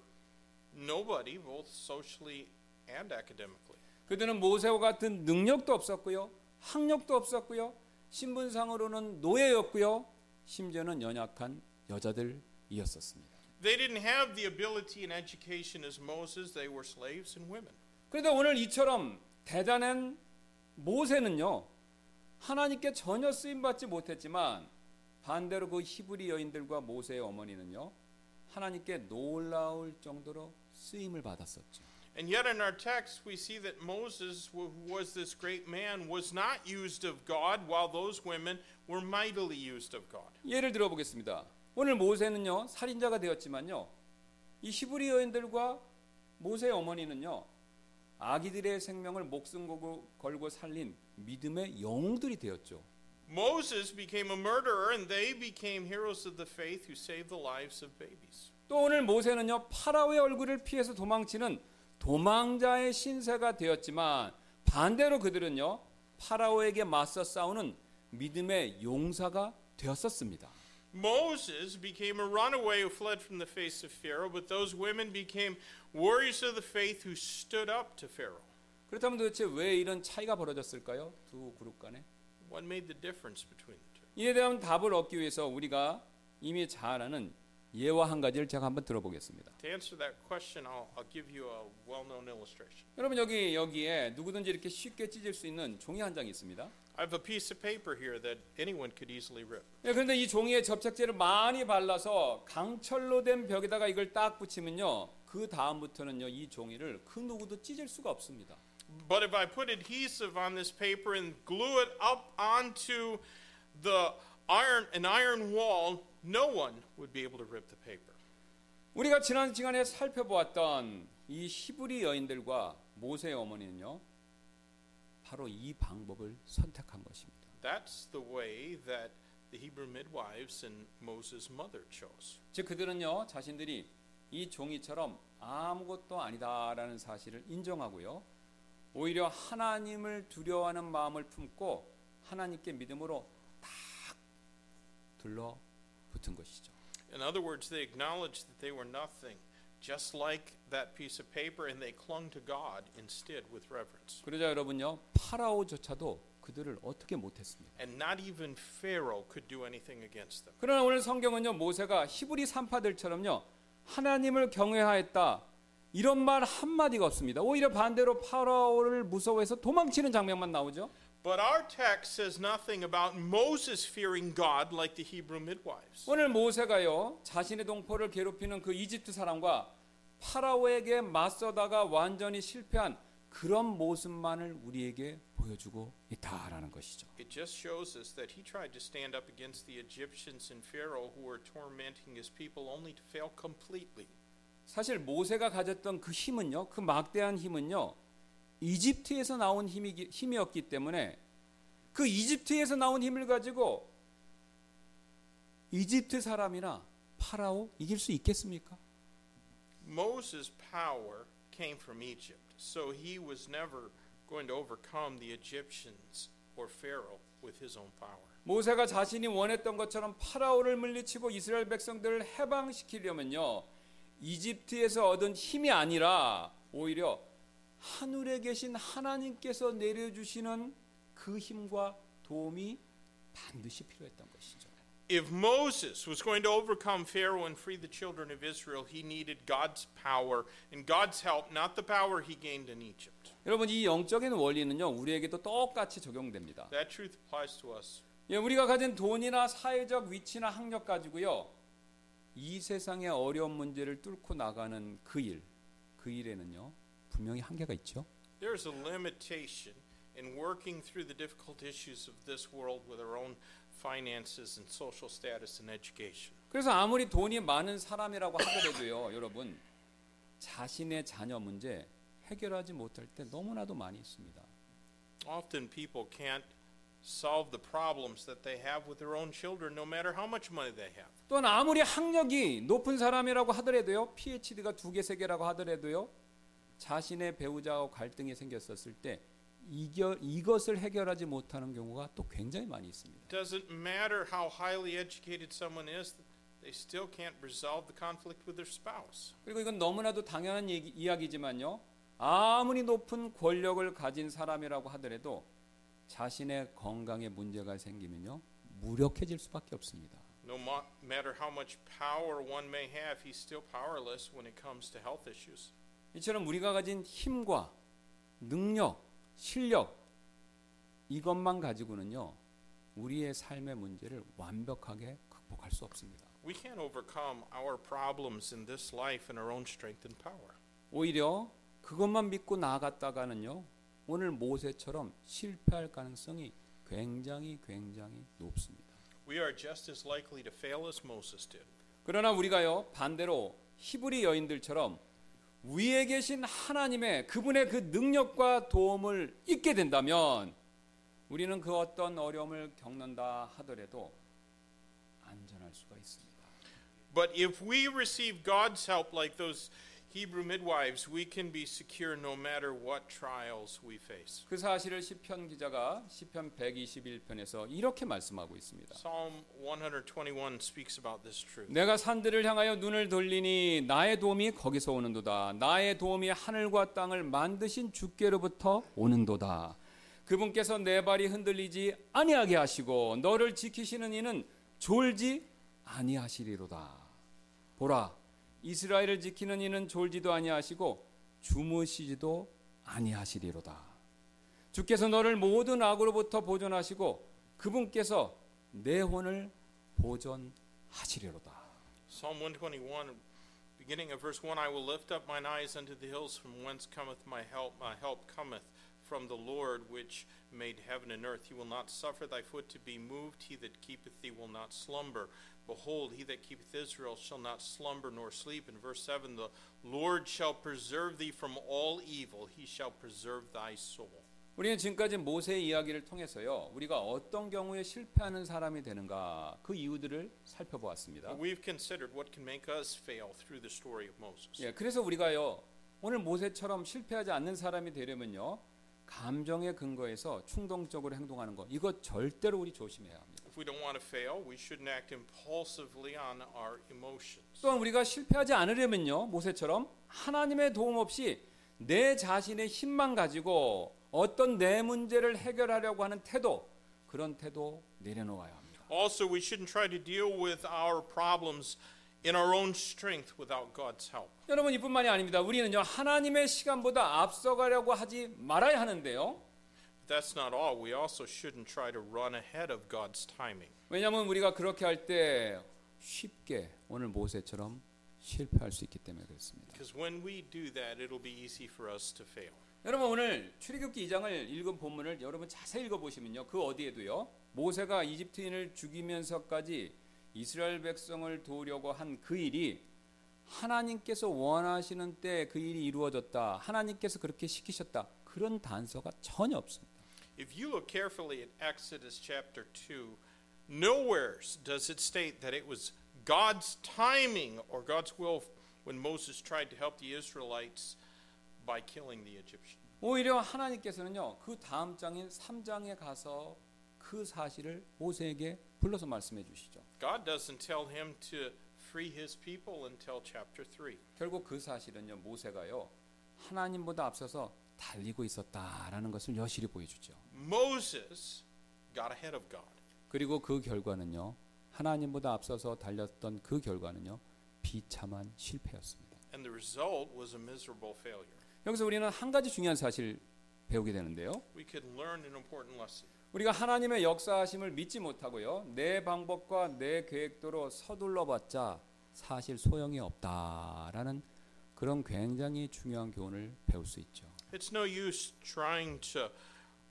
nobody, both socially and academically. 그들은 모세와 같은 능력도 없었고요, 학력도 없었고요, 신분상으로는 노예였고요, 심지어는 연약한 여자들이었었습니다. They didn't have the ability and education as Moses, they were slaves and women. 그런데 오늘 이처럼 대단한 모세는요, 하나님께 전혀 쓰임 받지 못했지만 반대로 그 히브리 여인들과 모세의 어머니는요, 하나님께 놀라울 정도로 쓰임을 받았었죠. And yet in our text, we see that Moses, who was this great man, was not used of God, while those women were mightily used of God. 예를 들어 보겠습니다. 오늘 모세는요 살인자가 되었지만요 이 히브리 여인들과 모세의 어머니는요 아기들의 생명을 목숨 걸고, 걸고 살린 믿음의 영웅들이 되었죠. Moses became a murderer, and they became heroes of the faith who saved the lives of babies. 또 오늘 모세는요 파라오의 얼굴을 피해서 도망치는 도망자의 신세가 되었지만 반대로 그들은요 파라오에게 맞서 싸우는 믿음의 용사가 되었었습니다. Moses became a runaway who fled from the face of Pharaoh, but those women became warriors of the faith who stood up to Pharaoh. 그렇다면 도대체 왜 이런 차이가 벌어졌을까요? 두 그룹 간에? What made the difference between the two? 이에 대한 답을 얻기 위해서 우리가 이미 잘 아는 예화 한 가지를 제가 한번 들어보겠습니다. To answer that question, I'll, I'll give you a well known illustration. 여러분 여기 여기에 누구든지 이렇게 쉽게 찢을 수 있는 종이 한 장이 있습니다. I have a piece of paper here that anyone could easily rip. 예, 그런데 이 종이에 접착제를 많이 발라서 강철로 된 벽에다가 이걸 딱 붙이면요. 그 다음부터는요. 이 종이를 그 누구도 찢을 수가 없습니다. But if I put adhesive on this paper and glue it up onto the iron an iron wall, no one would be able to rip the paper. 우리가 지난 시간에 살펴보았던 이 히브리 여인들과 모세의 어머니는요. 바로 이 방법을 선택한 것입니다. That's the way that the Hebrew midwives and Moses' mother chose. 즉 그들은요 자신들이 이 종이처럼 아무것도 아니다라는 사실을 인정하고요 오히려 하나님을 두려워하는 마음을 품고 하나님께 믿음으로 딱 들러붙은 것이죠. In other words, they acknowledged that they were nothing, just like that piece of paper, and they clung to God instead with reverence. 그러자 여러분요 파라오조차도 그들을 어떻게 못했습니다. And not even Pharaoh could do anything against them. 그러나 오늘 성경은요 모세가 히브리 산파들처럼요 하나님을 경외하였다 이런 말 한 마디가 없습니다. 오히려 반대로 파라오를 무서워해서 도망치는 장면만 나오죠. But our text says nothing about Moses fearing God like the Hebrew midwives. 오늘 모세가요 자신의 동포를 괴롭히는 그 이집트 사람과 파라오에게 맞서다가 완전히 실패한 그런 모습만을 우리에게 보여주고 있다라는 것이죠. It just shows us that he tried to stand up against the Egyptians and Pharaoh who were tormenting his people only to fail completely. 사실 모세가 가졌던 그 힘은요, 그 막대한 힘은요, 이집트에서 나온 힘이, 힘이었기 때문에 그 이집트에서 나온 힘을 가지고 이집트 사람이나 파라오 이길 수 있겠습니까? Moses' power came from Egypt, so he was never going to overcome the Egyptians or Pharaoh with his own power. 모세가 자신이 원했던 것처럼 파라오를 물리치고 이스라엘 백성들을 해방시키려면요. 이집트에서 얻은 힘이 아니라 오히려 하늘에 계신 하나님께서 내려주시는 그 힘과 도움이 반드시 필요했던 것이죠. If Moses was going to overcome Pharaoh and free the children of Israel, he needed God's power and God's help, not the power he gained in Egypt. 여러분 이 영적인 원리는요 우리에게도 똑같이 적용됩니다. That truth applies to us. 예, 우리가 가진 돈이나 사회적 위치나 학력 가지고요 이 세상의 어려운 문제를 뚫고 나가는 그 일, 그 일에는요 분명히 한계가 있죠. There's a limitation in working through the difficult issues of this world with our own finances and social status and education. 그래서 아무리 돈이 많은 사람이라고 하더라도요, 여러분 자신의 자녀 문제 해결하지 못할 때 너무나도 많이 있습니다. Often people can't solve the problems that they have with their own children no matter how much money they have. 또한 아무리 학력이 높은 사람이라고 하더라도요, PhD가 두 개, 세 개라고 하더라도요, 자신의 배우자와 갈등이 생겼었을 때 이겨, 이것을 해결하지 못하는 경우가 또 굉장히 많이 있습니다. It doesn't matter how highly educated someone is, they still can't resolve the conflict with their spouse. 그리고 이건 너무나도 당연한 얘기, 이야기지만요. 아무리 높은 권력을 가진 사람이라고 하더라도 자신의 건강에 문제가 생기면요. 무력해질 수밖에 없습니다. No matter how much power one may have, he's still powerless when it comes to health issues. 이처럼 우리가 가진 힘과 능력, 실력 이것만 가지고는요. 우리의 삶의 문제를 완벽하게 극복할 수 없습니다. We can't overcome our problems in this life in our own strength and power. 오히려 그것만 믿고 나아갔다가는요. 오늘 모세처럼 실패할 가능성이 굉장히 굉장히 높습니다. We are just as likely to fail as Moses did. 그러나 우리가요 반대로 히브리 여인들처럼 위에 계신 하나님의 그분의 그 능력과 도움을 잊게 된다면 우리는 그 어떤 어려움을 겪는다 하더라도 안전할 수가 있습니다. But if we receive God's help like those Hebrew midwives, we can be secure no matter what trials we face. 그 사실을 시편 기자가 시편 121편에서 이렇게 말씀하고 있습니다. Psalm 121 speaks about this truth. 내가 산들을 향하여 눈을 돌리니 나의 도움이 거기서 오는도다. 나의 도움이 하늘과 땅을 만드신 주께로부터 오는도다. 그분께서 내 발이 흔들리지 아니하게 하시고 너를 지키시는 이는 졸지 아니하시리로다. 보라 이스라엘을 지키는 이는 졸지도 아니하시고 주무시지도 아니하시리로다. 주께서 너를 모든 악으로부터 보존하시고 그분께서 내 혼을 보존하시리로다. Psalm 121, beginning of verse 1 I will lift up mine eyes unto the hills from whence cometh my help. My help cometh from the Lord which made heaven and earth. He will not suffer thy foot to be moved. He that keepeth thee will not slumber. Behold, he that keepeth Israel shall not slumber nor sleep. In verse 7, the Lord shall preserve thee from all evil. He shall preserve thy soul. 우리는 지금까지 모세의 이야기를 통해서요. 우리가 어떤 경우에 실패하는 사람이 되는가 그 이유들을 살펴보았습니다. We've considered what can make us fail through the story of Moses. 예, 그래서 우리가요. 오늘 모세처럼 실패하지 않는 사람이 되려면요. 감정에 근거해서 충동적으로 행동하는 것 이거 절대로 우리 조심해야 합니다. If we don't want to fail, we shouldn't act impulsively on our emotions. 또한 우리가 실패하지 않으려면요. 모세처럼 하나님의 도움 없이 내 자신의 힘만 가지고 어떤 내 문제를 해결하려고 하는 태도 그런 태도 내려놓아야 합니다. Also, we shouldn't try to deal with our problems in our own strength without God's help. 여러분 이뿐만이 아닙니다. 우리는요 하나님의 시간보다 앞서가려고 하지 말아야 하는데요. That's not all. We also shouldn't try to run ahead of God's timing. 왜냐하면 우리가 그렇게 할 때 쉽게 오늘 모세처럼 실패할 수 있기 때문에 그렇습니다. Because when we do that, it'll be easy for us to fail. 여러분 오늘 출애굽기 2장을 읽은 본문을 여러분 자세히 읽어 보시면요. 그 어디에도요. 모세가 이집트인을 죽이면서까지 이스라엘 백성을 도우려고 한 그 일이 하나님께서 원하시는 때 그 일이 이루어졌다. 하나님께서 그렇게 시키셨다. 그런 단서가 전혀 없습니다. If you look carefully at Exodus chapter 2, nowhere does it state that it was God's timing or God's will when Moses tried to help the Israelites by killing the Egyptian. 오히려 하나님께서는요. 그 다음 장인 3장에 가서 그 사실을 모세에게 불러서 말씀해 주시죠. God doesn't tell him to free his people until chapter 3. 결국 그 사실은요. 모세가요. 하나님보다 앞서서 달리고 있었다라는 것을 여실히 보여주죠. Moses got ahead of God. 그리고 그 결과는요. 하나님보다 앞서서 달렸던 그 결과는요. 비참한 실패였습니다. And the result was a miserable failure. 여기서 우리는 한 가지 중요한 사실 배우게 되는데요. We could learn an important lesson. 우리가 하나님의 역사하심을 믿지 못하고요. 내 방법과 내 계획대로 서둘러봤자 사실 소용이 없다라는 그런 굉장히 중요한 교훈을 배울 수 있죠. It's no use trying to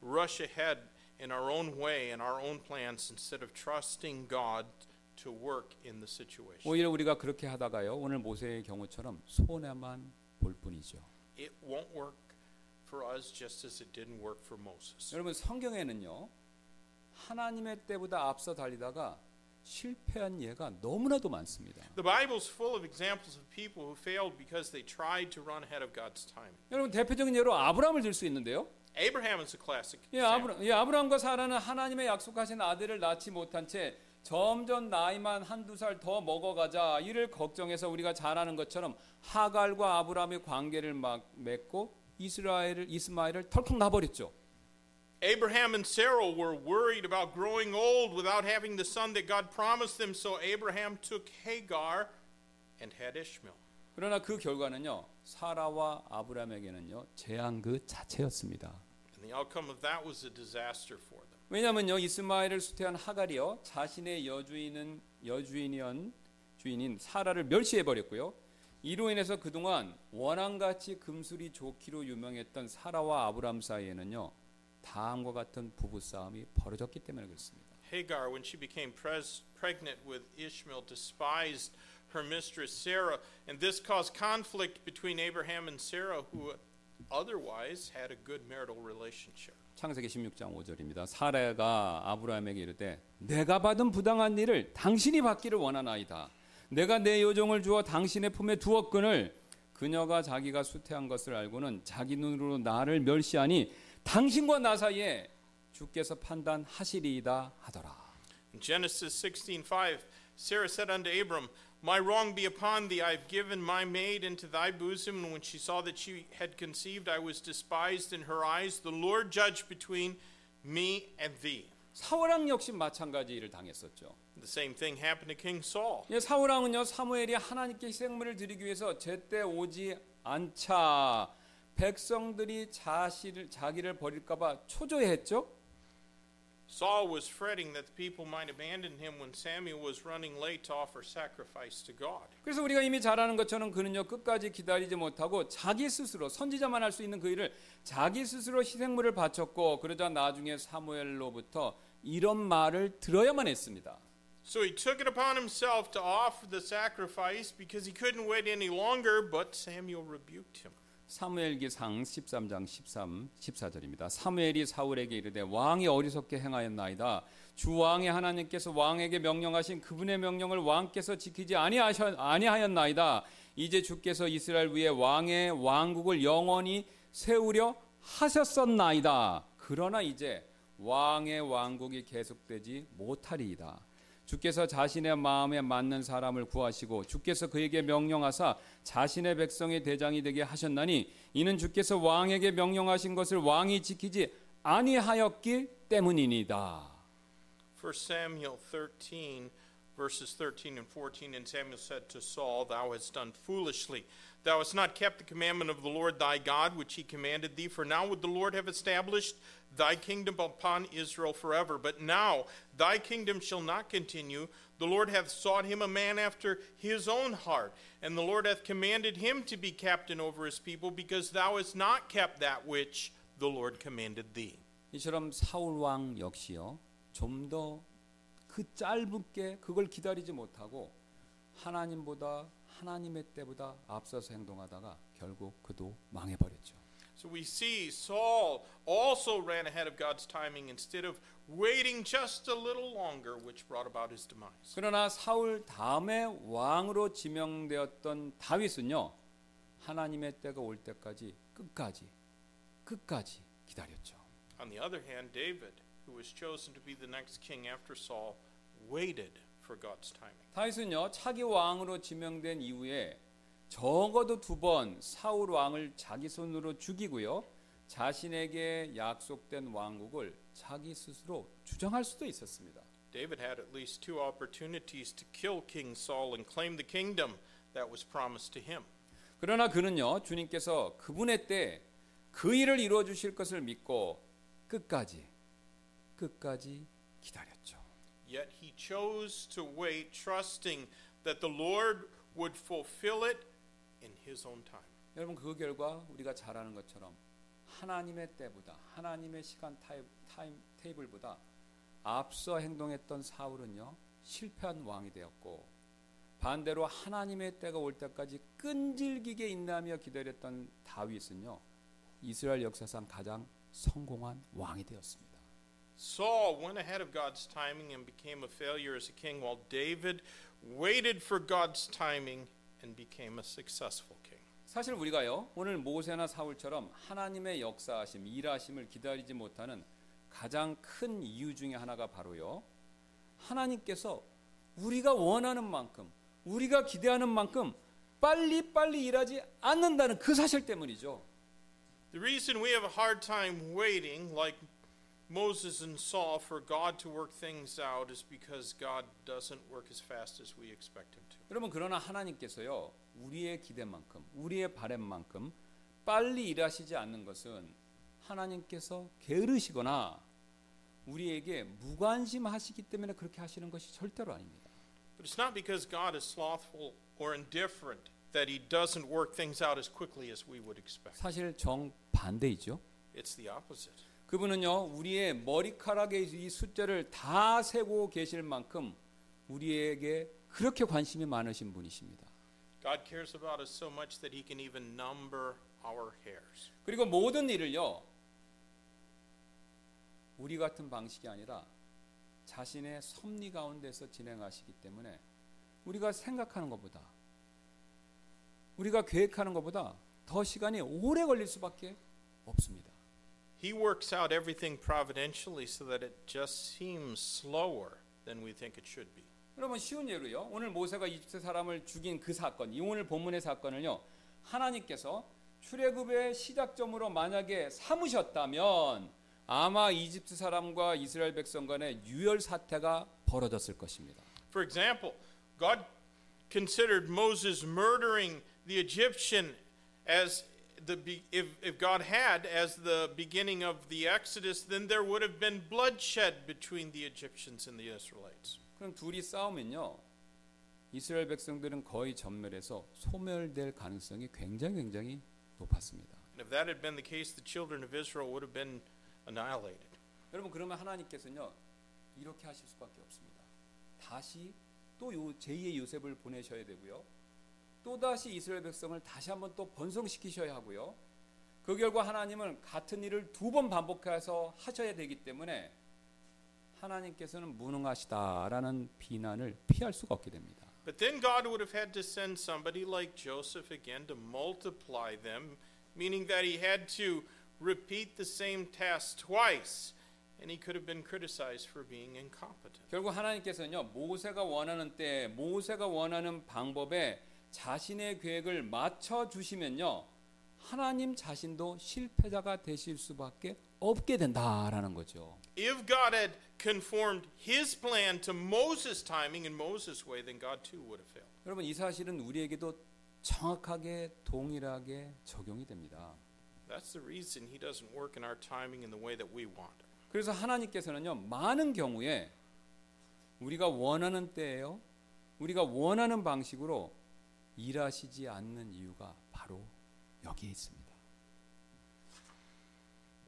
rush ahead in our own way and our own plans instead of trusting God to work in the situation. 오히려 우리가 그렇게 하다가요. 오늘 모세의 경우처럼 손해만 볼 뿐이죠. It won't work for us just as it didn't work for Moses. 여러분 성경에는요. 하나님의 때보다 앞서 달리다가 실패한 예가 너무나도 많습니다. The Bible's full of examples of people who failed because they tried to run ahead of God's timing. 여러분 대표적인 예로 아브라함을 들 수 있는데요. Abraham is a classic 예. 아브라, 예, 아브라함과 사라는 하나님의 약속하신 아들을 낳지 못한 채 점점 나이만 한두 살 더 먹어가자 이를 걱정해서 우리가 잘 아는 것처럼 하갈과 아브라함의 관계를 막 맺고 이스라엘을 이스마엘을 털컥 놔버렸죠. Abraham and Sarah were worried about growing old without having the son that God promised them, so Abraham took Hagar and had Ishmael. 그러나 그 결과는요 사라와 아브라함에게는요 재앙 그 자체였습니다. And the outcome of that was a disaster for them. 왜냐하면요 이스마엘을 수태한 하갈이요 자신의 여주인은 여주인이언 주인인 사라를 멸시해 버렸고요. 이로 인해서 그동안 원앙같이 금술이 좋기로 유명했던 사라와 아브람 사이에는요 다음과 같은 부부 싸움이 벌어졌기 때문에 그렇습니다. Hagar, when she became pregnant with Ishmael, despised her mistress Sarah, and this caused conflict between Abraham and Sarah, who otherwise had a good marital relationship. 창세기 16장 5절입니다. 사라가 아브라함에게 이르되 내가 받은 부당한 일을 당신이 받기를 원하나이다. 내가 내 여종을 주어 당신의 품에 두었거늘 그녀가 자기가 수태한 것을 알고는 자기 눈으로 나를 멸시하니 당신과 나 사이에 주께서 판단하시리이다 하더라. In Genesis 16:5, Sarah said unto Abram, My wrong be upon thee. I've given my maid into thy bosom, and when she saw that she had conceived, I was despised in her eyes. The Lord judge between me and thee. 사울왕 역시 마찬가지 일을 당했었죠. The same thing happened to King Saul. 예, 사울왕은요 사무엘이 하나님께 희생물을 드리기 위해서 제때 오지 않자 백성들이 자신을 자기를 버릴까봐 초조해했죠. Saul was fretting that the people might abandon him when Samuel was running late to offer sacrifice to God. 그래서 우리가 이미 잘 아는 것처럼 그는요 끝까지 기다리지 못하고 자기 스스로 선지자만 할 수 있는 그 일을 자기 스스로 희생물을 바쳤고 그러자 나중에 사무엘로부터 이런 말을 들어야만 했습니다. So he took it upon himself to offer the sacrifice because he couldn't wait any longer, but Samuel rebuked him. 사무엘기상 13장 13 14절입니다. 사무엘이 사울에게 이르되 왕이 어리석게 행하였나이다. 주 왕의 하나님께서 왕에게 명령하신 그분의 명령을 왕께서 지키지 아니하셨 아니하였나이다. 이제 주께서 이스라엘 위에 왕의 왕국을 영원히 세우려 하셨었나이다. 그러나 이제 왕의 왕국이 계속되지 못하리이다. 주께서 자신의 마음에 맞는 사람을 구하시고 주께서 그에게 명령하사 자신의 백성의 대장이 되게 하셨나니 이는 주께서 왕에게 명령하신 것을 왕이 지키지 아니하였기 때문이니다. 1 Samuel 13, verses 13 and 14. And Samuel said to Saul, Thou hast done foolishly. Thou hast not kept the commandment of the Lord thy God, which he commanded thee. For now would the Lord have established thy kingdom upon Israel forever. But now thy kingdom shall not continue. The Lord hath sought him a man after his own heart, and the Lord hath commanded him to be captain over his people, because thou hast not kept that which the Lord commanded thee. 이처럼 사울 왕 역시요 좀 더 그 짧게 그걸 기다리지 못하고 하나님보다 하나님의 때보다 앞서서 행동하다가 결국 그도 망해버렸죠. So we see Saul also ran ahead of God's timing instead of waiting just a little longer, which brought about his demise. 그러나 사울 다음에 왕으로 지명되었던 다윗은요 하나님의 때가 올 때까지 끝까지 끝까지 기다렸죠. On the other hand, David, who was chosen to be the next king after Saul, waited for God's timing. 다윗은요 차기 왕으로 지명된 이후에 적어도 두 번 사울 왕을 자기 손으로 죽이고요 자신에게 약속된 왕국을 자기 스스로 주장할 수도 있었습니다. David had at least two opportunities to kill King Saul and claim the kingdom that was promised to him. 그러나 그는요 주님께서 그분의 때 그 일을 이루어 주실 것을 믿고 끝까지 끝까지 기다렸죠. Yet he chose to wait, trusting that the Lord would fulfill it his own time. 여러분 그 결과 우리가 잘 아는 것처럼 하나님의 때보다 하나님의 시간 time, time table보다 앞서 행동했던 사울은요 실패한 왕이 되었고 반대로 하나님의 때가 올 때까지 끈질기게 인내하며 기다렸던 다윗은요 이스라엘 역사상 가장 성공한 왕이 되었습니다. Saul went ahead of God's timing and became a failure as a king, while David waited for God's timing and became a successful king. 사실 우리가요 오늘 모세나 사울처럼 하나님의 역사하심, 일하심을 기다리지 못하는 가장 큰 이유 중에 하나가 바로요 하나님께서 우리가 원하는 만큼, 우리가 기대하는 만큼 빨리 빨리 일하지 않는다는 그 사실 때문이죠. The reason we have a hard time waiting, like Moses and Saul, for God to work things out is because God doesn't work as fast as we expect Him to. 여러분 그러나 하나님께서요 우리의 기대만큼, 우리의 바램만큼 빨리 일하시지 않는 것은 하나님께서 게으르시거나 우리에게 무관심하시기 때문에 그렇게 하시는 것이 절대로 아닙니다. But it's not because God is slothful or indifferent that He doesn't work things out as quickly as we would expect. 사실 정 반대이죠. It's the opposite. 그분은요 우리의 머리카락에 이 숫자를 다 세고 계실 만큼 우리에게 그렇게 관심이 많으신 분이십니다. God cares about us so much that He can even number our hairs. 그리고 모든 일을요 우리 같은 방식이 아니라 자신의 섭리 가운데서 진행하시기 때문에 우리가 생각하는 것보다 우리가 계획하는 것보다 더 시간이 오래 걸릴 수밖에 없습니다. He works out everything providentially so that it just seems slower than we think it should be. 여러분 쉬운 예로요. 오늘 모세가 이집트 사람을 죽인 그 사건, 이 오늘 본문의 사건을요. 하나님께서 출애굽의 시작점으로 만약에 삼으셨다면 아마 이집트 사람과 이스라엘 백성 간의 유혈 사태가 벌어졌을 것입니다. For example, God considered Moses murdering the Egyptian as the be- if, if God had as the beginning of the Exodus, then there would have been bloodshed between the Egyptians and the Israelites. 그럼 둘이 싸우면요. 이스라엘 백성들은 거의 전멸해서 소멸될 가능성이 굉장히 굉장히 높았습니다. And if that had been the case, the children of Israel would have been annihilated. 여러분 그러면 하나님께서는요 이렇게 하실 수밖에 없습니다. 다시 또 요, 제2의 요셉을 보내셔야 되고요. 또 다시 이스라엘 백성을 다시 한번 또 번성시키셔야 하고요. 그 결과 하나님은 같은 일을 두 번 반복해서 하셔야 되기 때문에 하나님께서는 무능하시다라는 비난을 피할 수가 없게 됩니다. But then God would have had to send somebody like Joseph again to multiply them, meaning that he had to repeat the same task twice, and he could have been criticized for being incompetent. 결국 하나님께서는요 모세가 원하는 때 모세가 원하는 방법에 자신의 계획을 맞춰 주시면요 하나님 자신도 실패자가 되실 수밖에 없게 된다라는 거죠. If God had conformed his plan to Moses' timing and Moses' way, then God too would have failed. 여러분 이 사실은 우리에게도 정확하게 동일하게 적용이 됩니다. That's the reason He doesn't work in our timing in the way that we want. 그래서 하나님께서는요 많은 경우에 우리가 원하는 때에요 우리가 원하는 방식으로 일하시지 않는 이유가 바로 여기에 있습니다.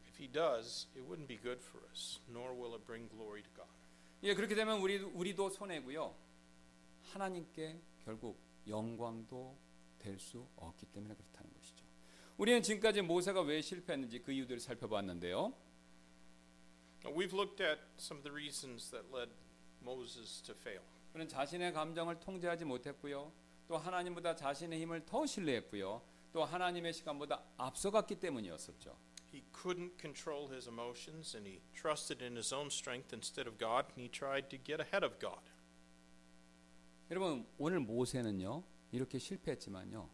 If He does, it wouldn't be good for us, nor will it bring glory to God. 예 그렇게 되면 우리 우리도 손해고요 하나님께 결국 영광도 될 수 없기 때문에 그렇다는 것이죠. 우리는 지금까지 모세가 왜 실패했는지 그 이유들을 살펴봤는데요. We've looked at some of the reasons that led Moses to fail. 그는 자신의 감정을 통제하지 못했고요. 또 하나님보다 자신의 힘을 더 신뢰했고요. 또 하나님의 시간보다 앞서갔기 때문이었었죠. He couldn't control his emotions and he trusted in his own strength instead of God and he tried to get ahead of God. 여러분 오늘 모세는요 이렇게 실패했지만요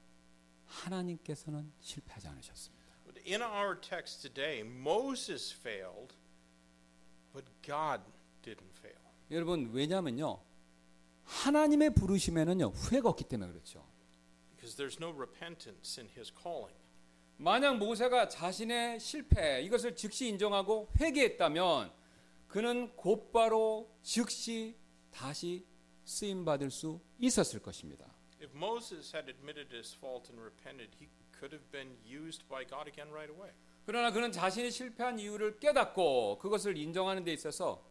하나님께서는 실패하지 않으셨습니다. But in our text today, Moses failed, but God didn't fail. 여러분 왜냐하면요 하나님의 부르심에는요 후회가 없기 때문에 그렇죠. Because there's no repentance in his calling. 만약 모세가 자신의 실패 이것을 즉시 인정하고 회개했다면 그는 곧바로 즉시 다시 쓰임 받을 수 있었을 것입니다. If Moses had admitted his fault and repented, he could have been used by God again right away. 그러나 그는 자신이 실패한 이유를 깨닫고 그것을 인정하는 데 있어서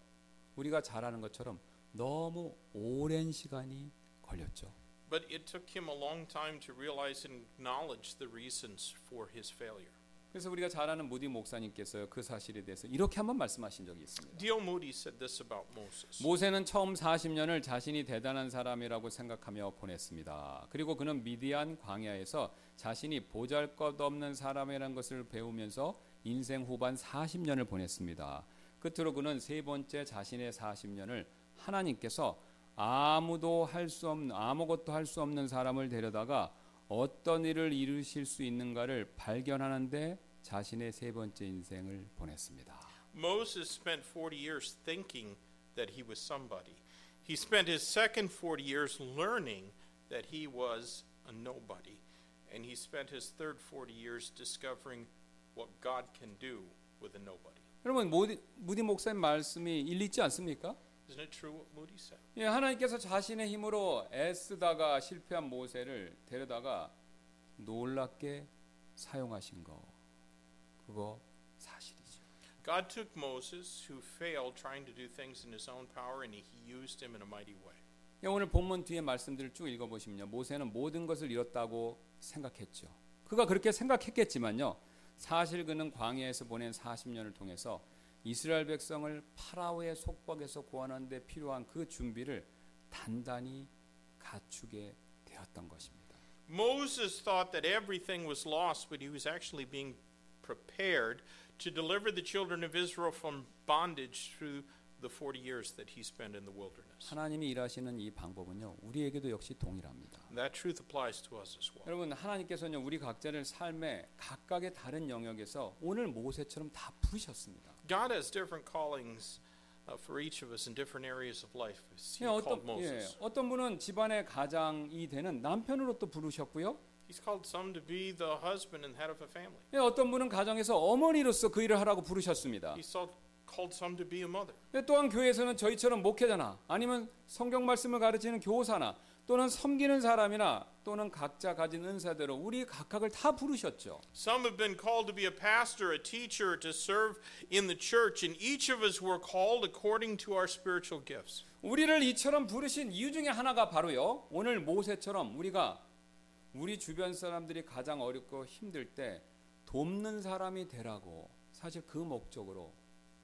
우리가 잘 아는 것처럼 너무 오랜 시간이 걸렸죠. But it took him a long time to realize and acknowledge the reasons for his failure. 그래서 우리가 잘 아는 무디 목사님께서 그 사실에 대해서 이렇게 한번 말씀하신 적이 있습니다. D.L. Moody said this about Moses. 모세는 처음 40년을 자신이 대단한 사람이라고 생각하며 보냈습니다. 그리고 그는 미디안 광야에서 자신이 보잘것없는 사람이라는 것을 배우면서 인생 후반 40년을 보냈습니다. 끝으로 그는 세 번째 자신의 40년을 하나님께서 아무도 할 수 없는 아무것도 할 수 없는 사람을 데려다가 어떤 일을 이루실 수 있는가를 발견하는데 자신의 세 번째 인생을 보냈습니다. Moses spent 40 years thinking that he was somebody. He spent his second 40 years learning that he was a nobody. And he spent his third 40 years discovering what God can do with a nobody. 여러분 무디 목사님 말씀이 일리 있지 않습니까? Isn't it true what Moody said? 예, 하나님께서 자신의 힘으로 애쓰다가 실패한 모세를 데려다가 놀랍게 사용하신 거 그거 사실이죠. God took Moses, who failed trying to do things in his own power, and he used him in a mighty way. 예, 오늘 본문 뒤에 말씀들을 쭉 읽어 보시면요, 모세는 모든 것을 잃었다고 생각했죠. 그가 그렇게 생각했겠지만요, 사실 그는 광야에서 보낸 40년을 통해서 이스라엘 백성을 파라오의 속박에서 구원하는 데 필요한 그 준비를 단단히 갖추게 되었던 것입니다. Moses thought that everything was lost, but he was actually being prepared to deliver the children of Israel from bondage through the 40 years that he spent in the wilderness. 하나님이 일하시는 이 방법은요, 우리에게도 역시 동일합니다. That truth applies to us as well. 여러분 하나님께서는요 우리 각자를 삶의 각각의 다른 영역에서 오늘 모세처럼 다 부르셨습니다. God has different callings uh, for each of us in different areas of life. He 예, called 어떤 예, Moses. 어떤 분은 집안의 가장이 되는 남편으로 또 부르셨고요. He's called some to be the husband and head of a family. 예, 어떤 분은 가정에서 어머니로서 그 일을 하라고 부르셨습니다. He's so- called some to be a mother. 예, 또한 교회에서는 저희처럼 목회자나 아니면 성경 말씀을 가르치는 교사나 또는 섬기는 사람이나 또는 각자 가진 은사대로 우리 각각을 다 부르셨죠. Some have been called to be a pastor, a teacher, to serve in the church, and each of us were called according to our spiritual gifts. 우리를 이처럼 부르신 이유 중에 하나가 바로요. 오늘 모세처럼 우리가 우리 주변 사람들이 가장 어렵고 힘들 때 돕는 사람이 되라고 사실 그 목적으로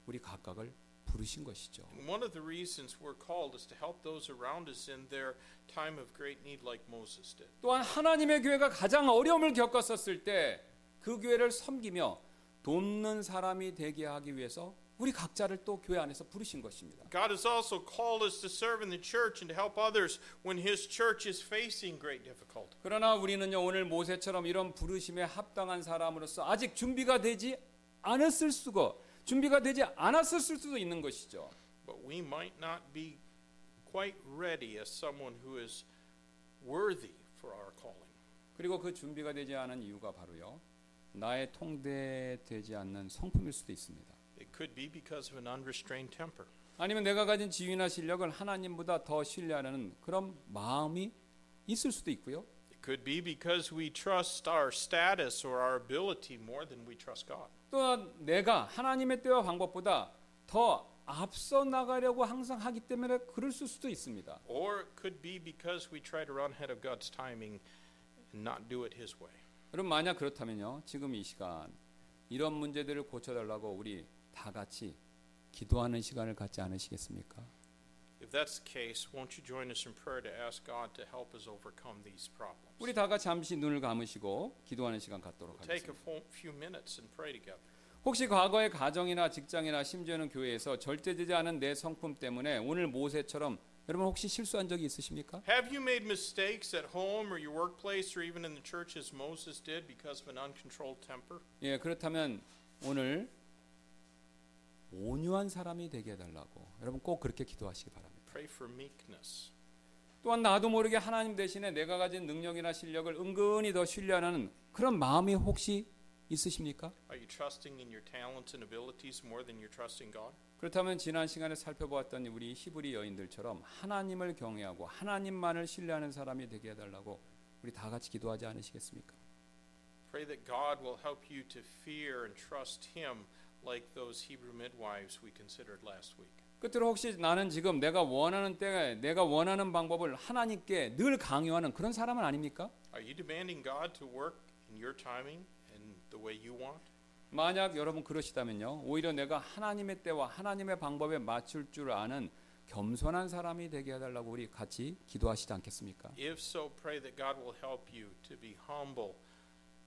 우리 각각을 부르신 것이죠. One of the reasons we're called is to help those around us in their time of great need, like Moses did. 또한 하나님의 교회가 가장 어려움을 겪었었을 때 그 교회를 섬기며 돕는 사람이 되게 하기 위해서 우리 각자를 또 교회 안에서 부르신 것입니다. God has also called us to serve in the church and to help others when His church is facing great difficulty. 그러나 우리는요 오늘 모세처럼 이런 부르심에 합당한 사람으로서 아직 준비가 되지 않았을 수가 준비가 되지 않았을 수도 있는 것이죠. But we might not be quite ready as someone who is worthy for our calling. 그리고 그 준비가 되지 않은 이유가 바로요. 나의 통제되지 않는 성품일 수도 있습니다. It could be because of an unrestrained temper. 아니면 내가 가진 지위나 실력을 하나님보다 더 신뢰하는 그런 마음이 있을 수도 있고요. It could be because we trust our status or our ability more than we trust God. 또한 내가 하나님의 때와 방법보다 더 앞서 나가려고 항상 하기 때문에 그럴 수도 있습니다. Or it could be because we try to run ahead of God's timing and not do it His way. 여러분 만약 그렇다면요. 지금 이 시간 이런 문제들을 고쳐달라고 우리 다 같이 기도하는 시간을 갖지 않으시겠습니까? If that's the case, won't you join us in prayer to ask God to help us overcome these problems? 우리 다 같이 잠시 눈을 감으시고 기도하는 시간 갖도록 take a 하겠습니다. few minutes and pray together. 혹시 과거의 가정이나 직장이나 심지어는 교회에서 절제되지 않은 내 성품 때문에 오늘 모세처럼 여러분 혹시 실수한 적이 있으십니까? Have you made mistakes at home or your workplace or even in the church as Moses did because of an uncontrolled temper? 예, 그렇다면 오늘 온유한 사람이 되게 해달라고 여러분 꼭 그렇게 기도하시기 바랍니다. Pray for meekness. 또한 나도 모르게 하나님 대신에 내가 가진 능력이나 실력을 은근히 더 신뢰하는 그런 마음이 혹시 있으십니까? Are you trusting in your talents and abilities more than you're trusting God? 그렇다면 지난 시간에 살펴보았던 우리 히브리 여인들처럼 하나님을 경외하고 하나님만을 신뢰하는 사람이 되게 해달라고 우리 다 같이 기도하지 않으시겠습니까? Pray that God will help you to fear and trust Him like those Hebrew midwives we considered last week. 끝으로 혹시 나는 지금 내가 원하는 때에 내가 원하는 방법을 하나님께 늘 강요하는 그런 사람은 아닙니까? Are you demanding God to work in your timing and the way you want? 만약 여러분 그러시다면요. 오히려 내가 하나님의 때와 하나님의 방법에 맞출 줄 아는 겸손한 사람이 되게 해 달라고 우리 같이 기도하시지 않겠습니까? If so, pray that God will help you to be humble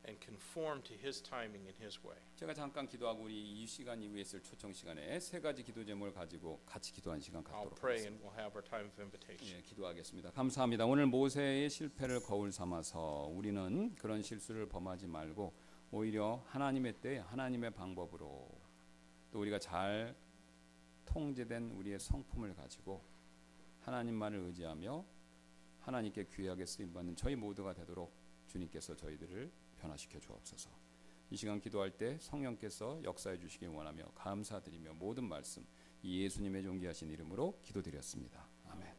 and conform to His timing and His way. 제가 잠깐 기도하고 우리 이 시간 이후에 있을 초청 시간에 세 가지 기도 제목을 가지고 같이 기도하는 시간 I'll 갖도록 pray 하겠습니다. and we'll have our time of invitation. 예, 기도하겠습니다. 감사합니다. 오늘 모세의 실패를 거울 삼아서 우리는 그런 실수를 범하지 말고 오히려 하나님의 때 하나님의 방법으로 또 우리가 잘 통제된 우리의 성품을 가지고 하나님만을 의지하며 하나님께 귀하게 쓰임 받는 저희 모두가 되도록 주님께서 저희들을 변화시켜 주옵소서. 이 시간 기도할 때 성령께서 역사해 주시길 원하며 감사드리며 모든 말씀 이 예수님의 존귀하신 이름으로 기도드렸습니다. 아멘.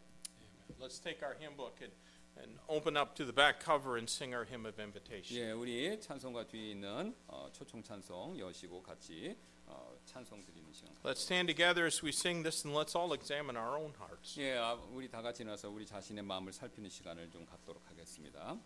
Let's take our hymn book and, and open up to the back cover and sing our hymn of invitation. 예, 우리 찬송가 뒤에 있는 어, 초청 찬송 여시고 같이 어, 찬송 드리는 시간. Let's stand together as we sing this and let's all examine our own hearts. 예, 아, 우리 다 같이 나서 우리 자신의 마음을 살피는 시간을 좀 갖도록 하겠습니다.